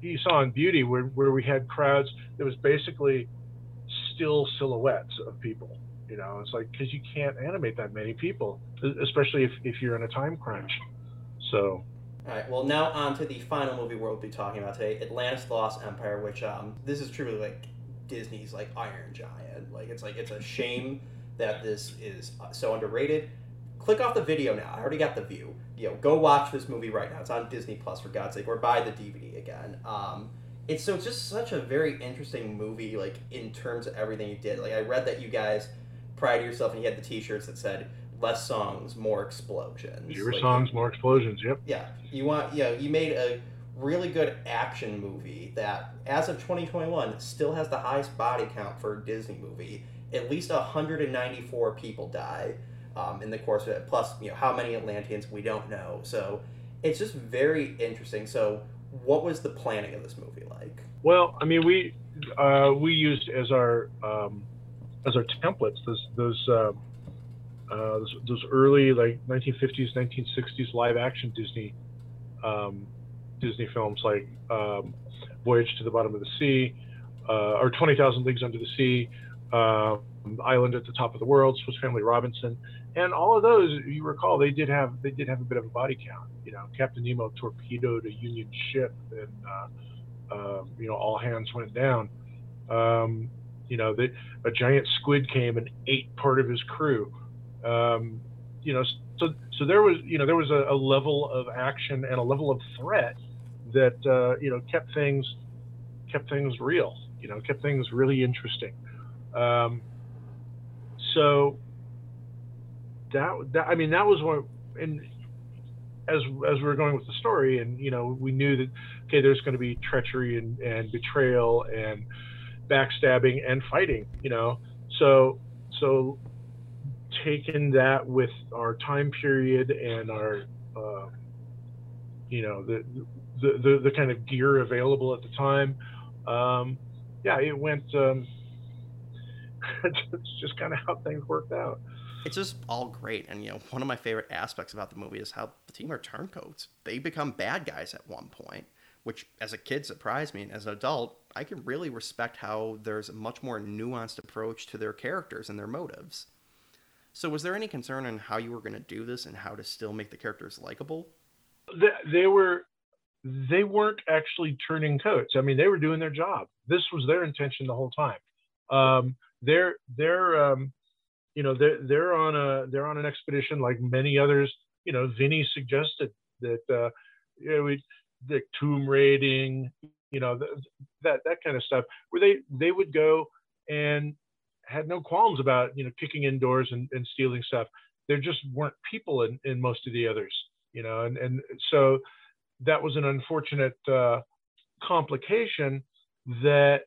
you saw in Beauty where, where we had crowds that was basically still silhouettes of people. You know, it's like because you can't animate that many people, especially if, if you're in a time crunch. So. All right. Well, now on to the final movie we'll be talking about today, Atlantis: The Lost Empire, which um this is truly like Disney's like Iron Giant. Like it's like it's a shame that this is uh, so underrated. Click off the video now. I already got the view. You know, go watch this movie right now. It's on Disney Plus for God's sake, or buy the DVD again. Um, it's so it's just such a very interesting movie, like in terms of everything you did. Like I read that you guys pride yourself and you had the T-shirts that said less songs, more explosions. Fewer like, songs, more explosions. Yep. Yeah, you want yeah you made a really good action movie that, as of 2021, still has the highest body count for a Disney movie. At least 194 people die um, in the course of it. Plus, you know, how many Atlanteans we don't know. So it's just very interesting. So, what was the planning of this movie like? Well, I mean, we uh, we used as our um, as our templates those those, uh, uh, those, those early like 1950s, 1960s live action Disney um, Disney films like um, Voyage to the Bottom of the Sea uh, or 20,000 Leagues Under the Sea, uh, Island at the Top of the World, Swiss Family Robinson, and all of those, you recall, they did have they did have a bit of a body count. You know, Captain Nemo torpedoed a Union ship, and uh, uh, you know all hands went down. Um, you know, the, a giant squid came and ate part of his crew. Um, you know, so so there was you know there was a, a, level of action and a level of threat that uh, you know kept things kept things real. You know, kept things really interesting. Um, so that, that I mean that was what and as as we were going with the story and you know we knew that okay there's going to be treachery and, and betrayal and backstabbing and fighting you know so so taking that with our time period and our uh, you know the, the, the the kind of gear available at the time um, yeah it went um, it's just kind of how things worked out it's just all great. And you know, one of my favorite aspects about the movie is how the team are turncoats. They become bad guys at one point, which as a kid surprised me, and as an adult, I can really respect how there's a much more nuanced approach to their characters and their motives. So, was there any concern on how you were going to do this and how to still make the characters likable? They, were they weren't actually turning coats. I mean, they were doing their job. This was their intention the whole time. Um, their their um, you know they're they're on a they're on an expedition like many others. You know, Vinny suggested that uh, you know, we the tomb raiding, you know, that that kind of stuff, where they they would go and had no qualms about you know kicking in doors and, and stealing stuff. There just weren't people in, in most of the others, you know, and and so that was an unfortunate uh, complication that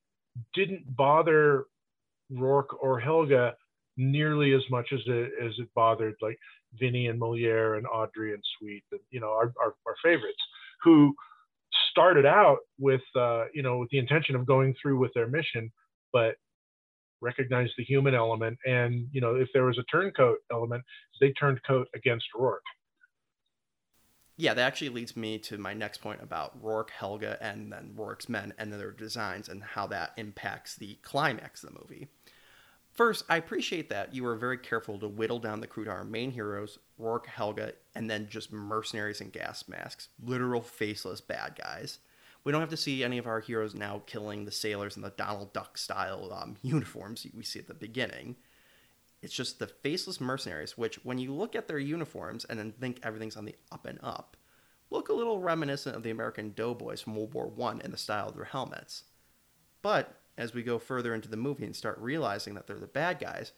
didn't bother Rourke or Helga nearly as much as it as it bothered like Vinny and Moliere and Audrey and Sweet and you know our, our, our favorites who started out with uh, you know with the intention of going through with their mission, but recognized the human element and you know if there was a turncoat element, they turned coat against Rourke. Yeah, that actually leads me to my next point about Rourke, Helga, and then Rourke's men and their designs and how that impacts the climax of the movie. First, I appreciate that you were very careful to whittle down the crew to our main heroes, Rourke, Helga, and then just mercenaries in gas masks, literal faceless bad guys. We don't have to see any of our heroes now killing the sailors in the Donald Duck style um, uniforms we see at the beginning. It's just the faceless mercenaries, which, when you look at their uniforms and then think everything's on the up and up, look a little reminiscent of the American doughboys from World War I in the style of their helmets. But as we go further into the movie and start realizing that they're the bad guys,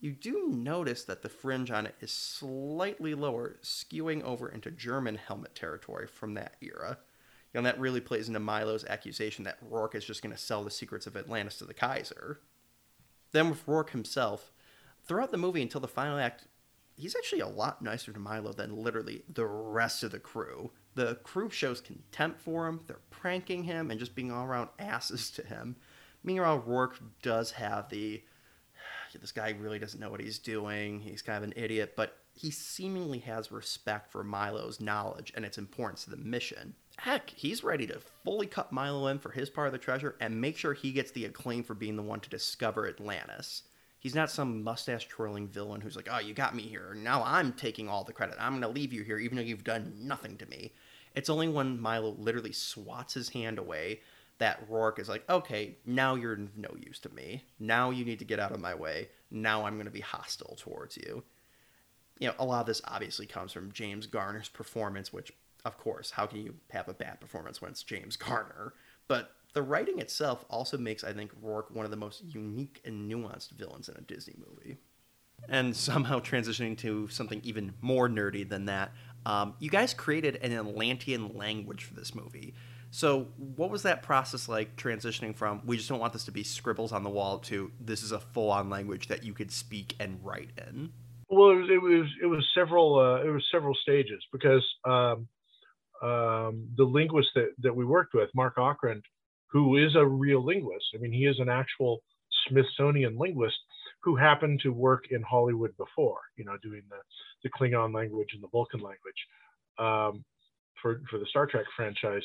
you do notice that the fringe on it is slightly lower, skewing over into German helmet territory from that era. You know, that really plays into Milo's accusation that Rourke is just going to sell the secrets of Atlantis to the Kaiser. Then with Rourke himself, throughout the movie until the final act, he's actually a lot nicer to Milo than literally the rest of the crew. The crew shows contempt for him. They're pranking him and just being all around asses to him. Meanwhile, Rourke does have the this guy really doesn't know what he's doing. He's kind of an idiot, but he seemingly has respect for Milo's knowledge and its importance to the mission. Heck, he's ready to fully cut Milo in for his part of the treasure and make sure he gets the acclaim for being the one to discover Atlantis. He's not some mustache twirling villain who's like, oh, you got me here. Now I'm taking all the credit. I'm going to leave you here even though you've done nothing to me. It's only when Milo literally swats his hand away that Rourke is like, okay, now you're no use to me. Now you need to get out of my way. Now I'm going to be hostile towards you. You know, a lot of this obviously comes from James Garner's performance, which, of course, how can you have a bad performance when it's James Garner? But the writing itself also makes, I think, Rourke one of the most unique and nuanced villains in a Disney movie. And somehow transitioning to something even more nerdy than that, um, you guys created an Atlantean language for this movie. So, what was that process like transitioning from we just don't want this to be scribbles on the wall to this is a full on language that you could speak and write in? Well, it was it was, several uh, it was several stages because um, um, the linguist that, that we worked with, Marc Okrand, who is a real linguist. I mean, he is an actual Smithsonian linguist who happened to work in Hollywood before, you know, doing the, the Klingon language and the Vulcan language um, for for the Star Trek franchise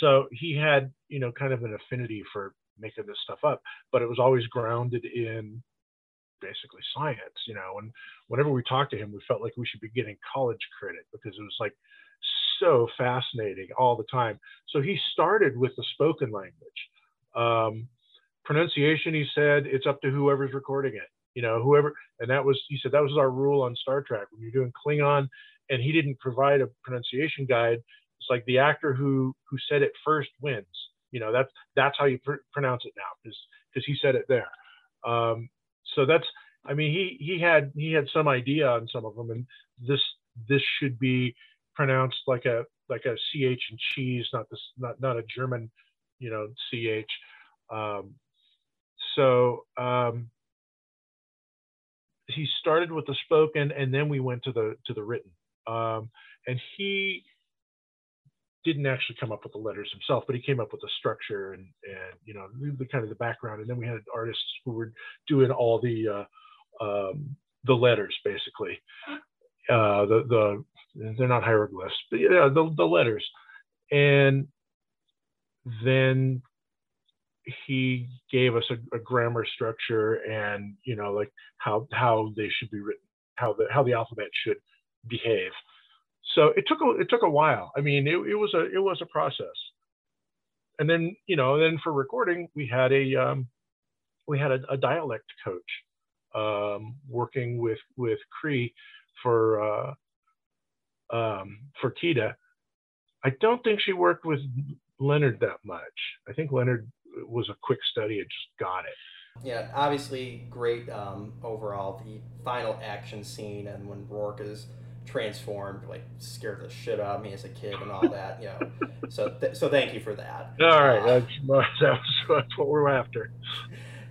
so he had you know kind of an affinity for making this stuff up but it was always grounded in basically science you know and whenever we talked to him we felt like we should be getting college credit because it was like so fascinating all the time. So he started with the spoken language. Um, pronunciation he said it's up to whoever's recording it you know whoever and that was he said that was our rule on star trek. When you're doing klingon and he didn't provide a pronunciation guide it's like the actor who who said it first wins. You know, that's that's how you pr- pronounce it now because because he said it there. Um, so that's I mean he he had he had some idea on some of them, and this this should be pronounced like a like a ch and cheese, not this not not a German, you know, ch. Um, so um, he started with the spoken, and then we went to the to the written. Um, and he didn't actually come up with the letters himself, but he came up with the structure and and you know the kind of the background. And then we had artists who were doing all the uh, um, the letters basically. Uh, the the they're not hieroglyphs, but yeah, the the letters. And then he gave us a, a grammar structure and you know like how how they should be written, how the how the alphabet should behave so it took a it took a while. I mean, it, it was a it was a process. And then you know, then for recording, we had a um, we had a, a dialect coach um, working with with Cree for uh, um, for Kida. I don't think she worked with Leonard that much. I think Leonard was a quick study and just got it. Yeah, obviously great um, overall. The final action scene and when Rourke is transformed, like scared the shit out of me as a kid and all that. You know, so th- so thank you for that. All right, uh, that's, that's, that's what we're after.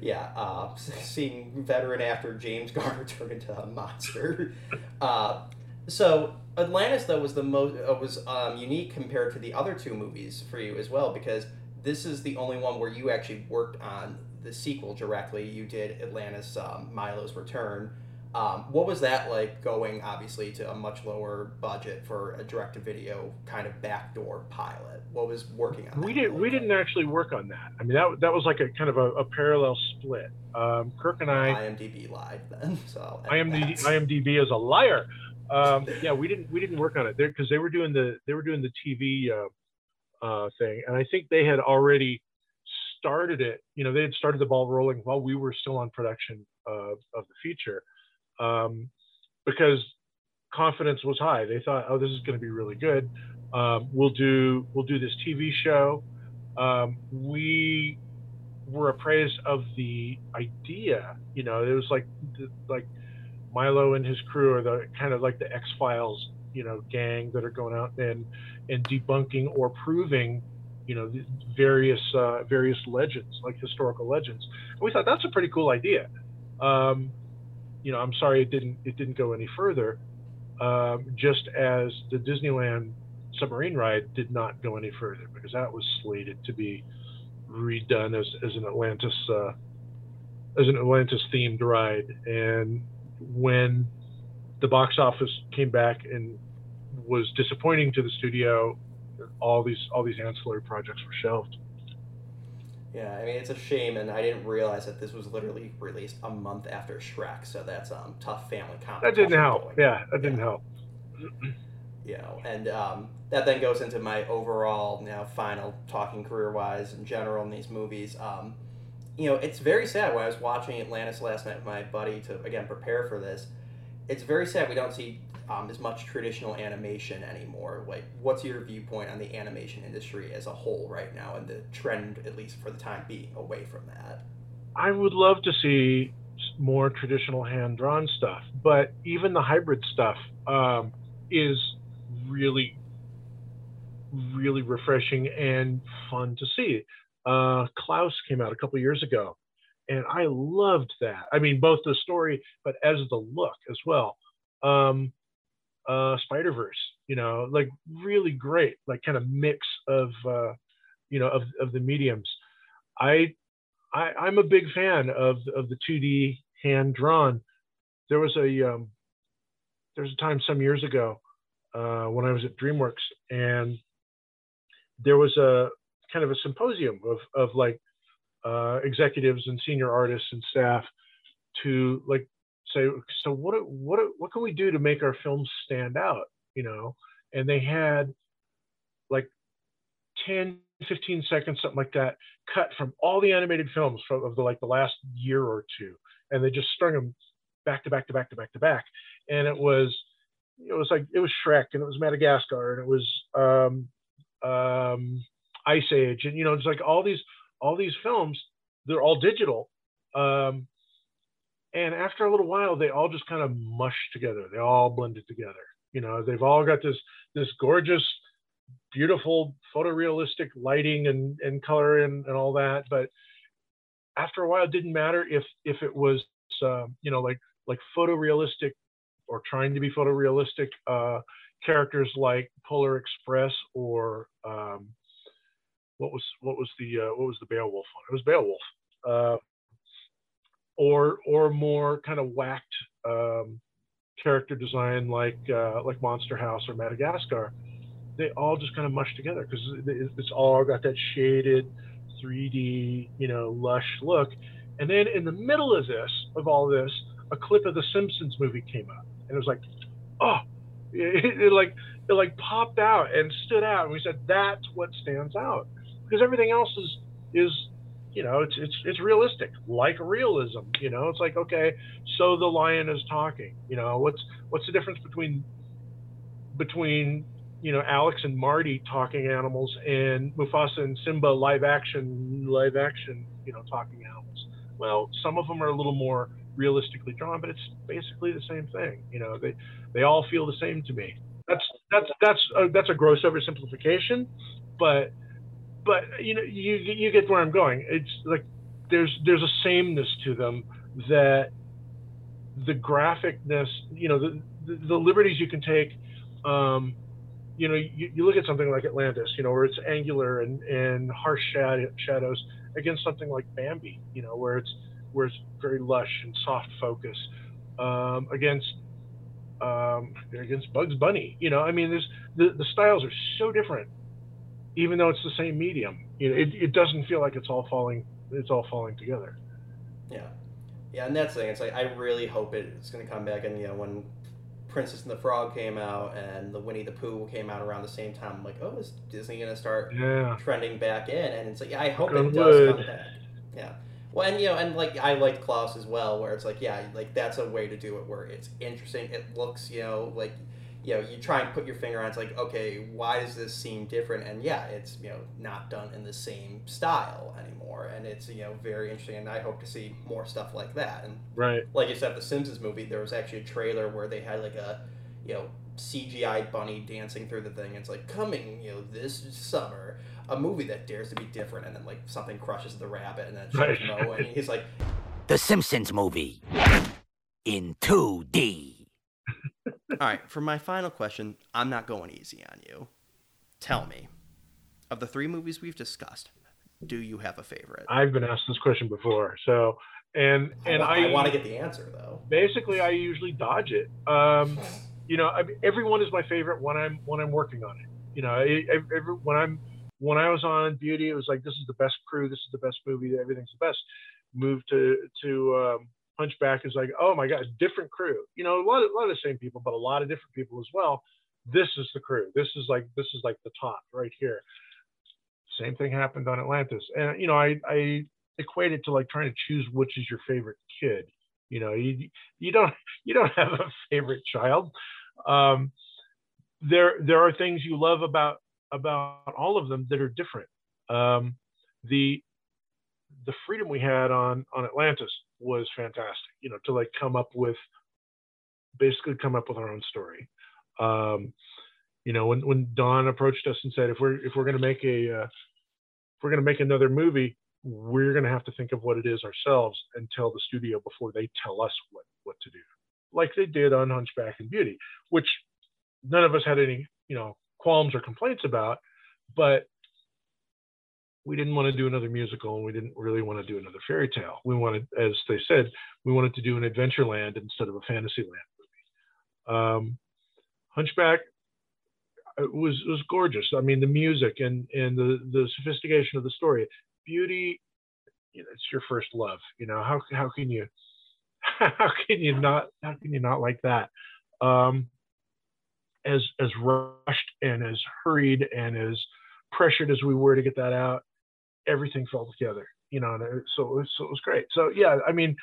Yeah, uh, seeing veteran actor James Garner turn into a monster. Uh, so Atlantis though was the most uh, was um, unique compared to the other two movies for you as well because this is the only one where you actually worked on the sequel directly. You did Atlantis um, Milo's Return um, what was that like going, obviously, to a much lower budget for a direct-to-video kind of backdoor pilot? What was working on? We didn't. We didn't actually work on that. I mean, that that was like a kind of a, a parallel split. Um, Kirk and I. IMDb lied then. So IMDb, IMDb is a liar. Um, yeah, we didn't we didn't work on it there because they were doing the they were doing the TV uh, uh, thing, and I think they had already started it. You know, they had started the ball rolling while we were still on production of, of the feature um, because confidence was high. They thought, oh, this is going to be really good. Um, we'll do we'll do this TV show. Um, we were appraised of the idea. You know, it was like like Milo and his crew are the kind of like the X Files, you know, gang that are going out and and debunking or proving, you know, various uh, various legends, like historical legends. And we thought that's a pretty cool idea. Um, you know, I'm sorry it didn't it didn't go any further. Um, just as the Disneyland submarine ride did not go any further because that was slated to be redone as, as an Atlantis uh, as an Atlantis themed ride. And when the box office came back and was disappointing to the studio, all these all these ancillary projects were shelved. Yeah, I mean it's a shame, and I didn't realize that this was literally released a month after Shrek, so that's um tough family comedy. That didn't help. Yeah, that didn't yeah. help. you know, and um, that then goes into my overall, you know, final talking career wise in general in these movies. Um, you know, it's very sad when I was watching Atlantis last night with my buddy to again prepare for this. It's very sad we don't see um, as much traditional animation anymore. Like, what's your viewpoint on the animation industry as a whole right now, and the trend, at least for the time being, away from that? I would love to see more traditional hand drawn stuff, but even the hybrid stuff um, is really, really refreshing and fun to see. Uh, Klaus came out a couple years ago, and I loved that. I mean, both the story, but as the look as well. Um, uh, Spider Verse. You know, like really great, like kind of mix of uh, you know of of the mediums. I, I I'm a big fan of of the 2D hand drawn. There was a um, there's a time some years ago uh, when I was at DreamWorks and there was a kind of a symposium of of like uh, executives and senior artists and staff to like say, so what what what can we do to make our films stand out? You know, and they had like 10, 15 seconds, something like that, cut from all the animated films from, of the like the last year or two, and they just strung them back to back to back to back to back, and it was it was like it was Shrek and it was Madagascar and it was um, um, Ice Age and you know it's like all these all these films they're all digital um, and after a little while they all just kind of mush together. They all blended together you know they've all got this this gorgeous beautiful photorealistic lighting and, and color and, and all that but after a while it didn't matter if if it was uh, you know like like photorealistic or trying to be photorealistic uh, characters like polar express or um, what was what was the uh, what was the beowulf one? It was beowulf. Uh, or or more kind of whacked um, character design like uh, like Monster House or Madagascar, they all just kind of mush together because it's all got that shaded 3D, you know, lush look. And then in the middle of this, of all this, a clip of the Simpsons movie came up, and it was like, oh, it, it like it like popped out and stood out, and we said that's what stands out because everything else is is you know, it's it's it's realistic, like realism. You know, it's like okay, so the lion is talking. You know, what's what's the difference between between you know Alex and Marty talking animals and Mufasa and Simba live action live action you know talking animals? Well, some of them are a little more realistically drawn, but it's basically the same thing. You know, they they all feel the same to me. That's that's that's a, that's a gross oversimplification, but but you know, you you get where I'm going. It's like there's there's a sameness to them that the graphicness, you know, the the, the liberties you can take. Um, you know, you, you look at something like Atlantis, you know, where it's angular and, and harsh shadows against something like Bambi, you know, where it's where it's very lush and soft focus um, against um, against Bugs Bunny. You know, I mean, there's the, the styles are so different even though it's the same medium. You know, it, it doesn't feel like it's all falling it's all falling together. Yeah, yeah, and that's the thing. It's like I really hope it's going to come back. And you know, when Princess and the Frog came out and the Winnie the Pooh came out around the same time, I'm like, oh, is Disney going to start yeah. trending back in? And it's like, yeah, I hope it does come back. Yeah. Well, and you know, and like I liked Klaus as well, where it's like, yeah, like that's a way to do it where it's interesting. It looks, you know, like you know, you try and put your finger on it's like, okay, why does this seem different? And yeah, it's, you know, not done in the same style anymore. And it's, you know, very interesting. And I hope to see more stuff like that. And right. like you said, the Simpsons movie, there was actually a trailer where they had like a, you know, CGI bunny dancing through the thing. It's like coming, you know, this summer, a movie that dares to be different. And then like something crushes the rabbit and then it shows right. Moe and he's like, The Simpsons movie. in 2D. All right, for my final question, I'm not going easy on you. Tell me, of the three movies we've discussed, do you have a favorite? I've been asked this question before, so and and I, I, want to get the answer though. basically I usually dodge it. Um, you know, I everyone is my favorite when I'm when I'm working on it. You know, I, I, every, when I'm when I was on Beauty, it was like this is the best crew, this is the best movie, everything's the best. Moved to to um, Hunchback is like, oh my god, different crew. You know, a lot of a lot of the same people, but a lot of different people as well. This is the crew. This is like this is like the top right here. Same thing happened on Atlantis, and you know, I I equate it to like trying to choose which is your favorite kid. You know, you you don't you don't have a favorite child. Um, there there are things you love about about all of them that are different. Um, the the freedom we had on on Atlantis was fantastic. You know, to like come up with basically come up with our own story. Um, you know, when when Don approached us and said, if we're if we're going to make a uh, if we're going to make another movie, we're going to have to think of what it is ourselves and tell the studio before they tell us what what to do, like they did on Hunchback and Beauty, which none of us had any you know qualms or complaints about, but we didn't want to do another musical and we didn't really want to do another fairy tale. We wanted, as they said, we wanted to do an Adventureland instead of a Fantasyland movie. Um, Hunchback it was was gorgeous. I mean, the music and and the the sophistication of the story. Beauty, you know, it's your first love. You know how how can you how can you not how can you not like that? Um, as as rushed and as hurried and as pressured as we were to get that out, everything fell together. You know, and it, so it was, so it was great. So yeah, I mean,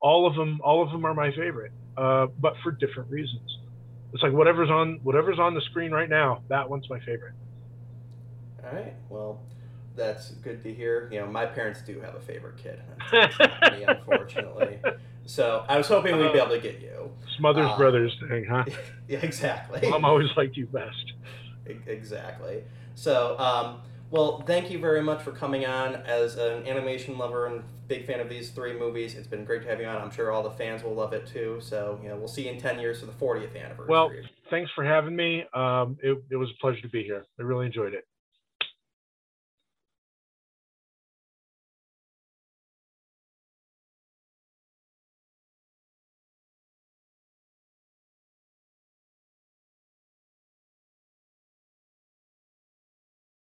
all of them all of them are my favorite, uh, but for different reasons. It's like whatever's on whatever's on the screen right now, that one's my favorite. All right. Well, that's good to hear. You know, my parents do have a favorite kid. Me, unfortunately. So I was hoping we'd be able to get you. Smothers Uh, Brothers thing, huh? Yeah, exactly. Mom always liked you best. Exactly. So, um, well, thank you very much for coming on. As an animation lover and big fan of these three movies, it's been great to have you on. I'm sure all the fans will love it too. So, you know, we'll see you in 10 years for the 40th anniversary. Well, thanks for having me. Um, it, it was a pleasure to be here. I really enjoyed it.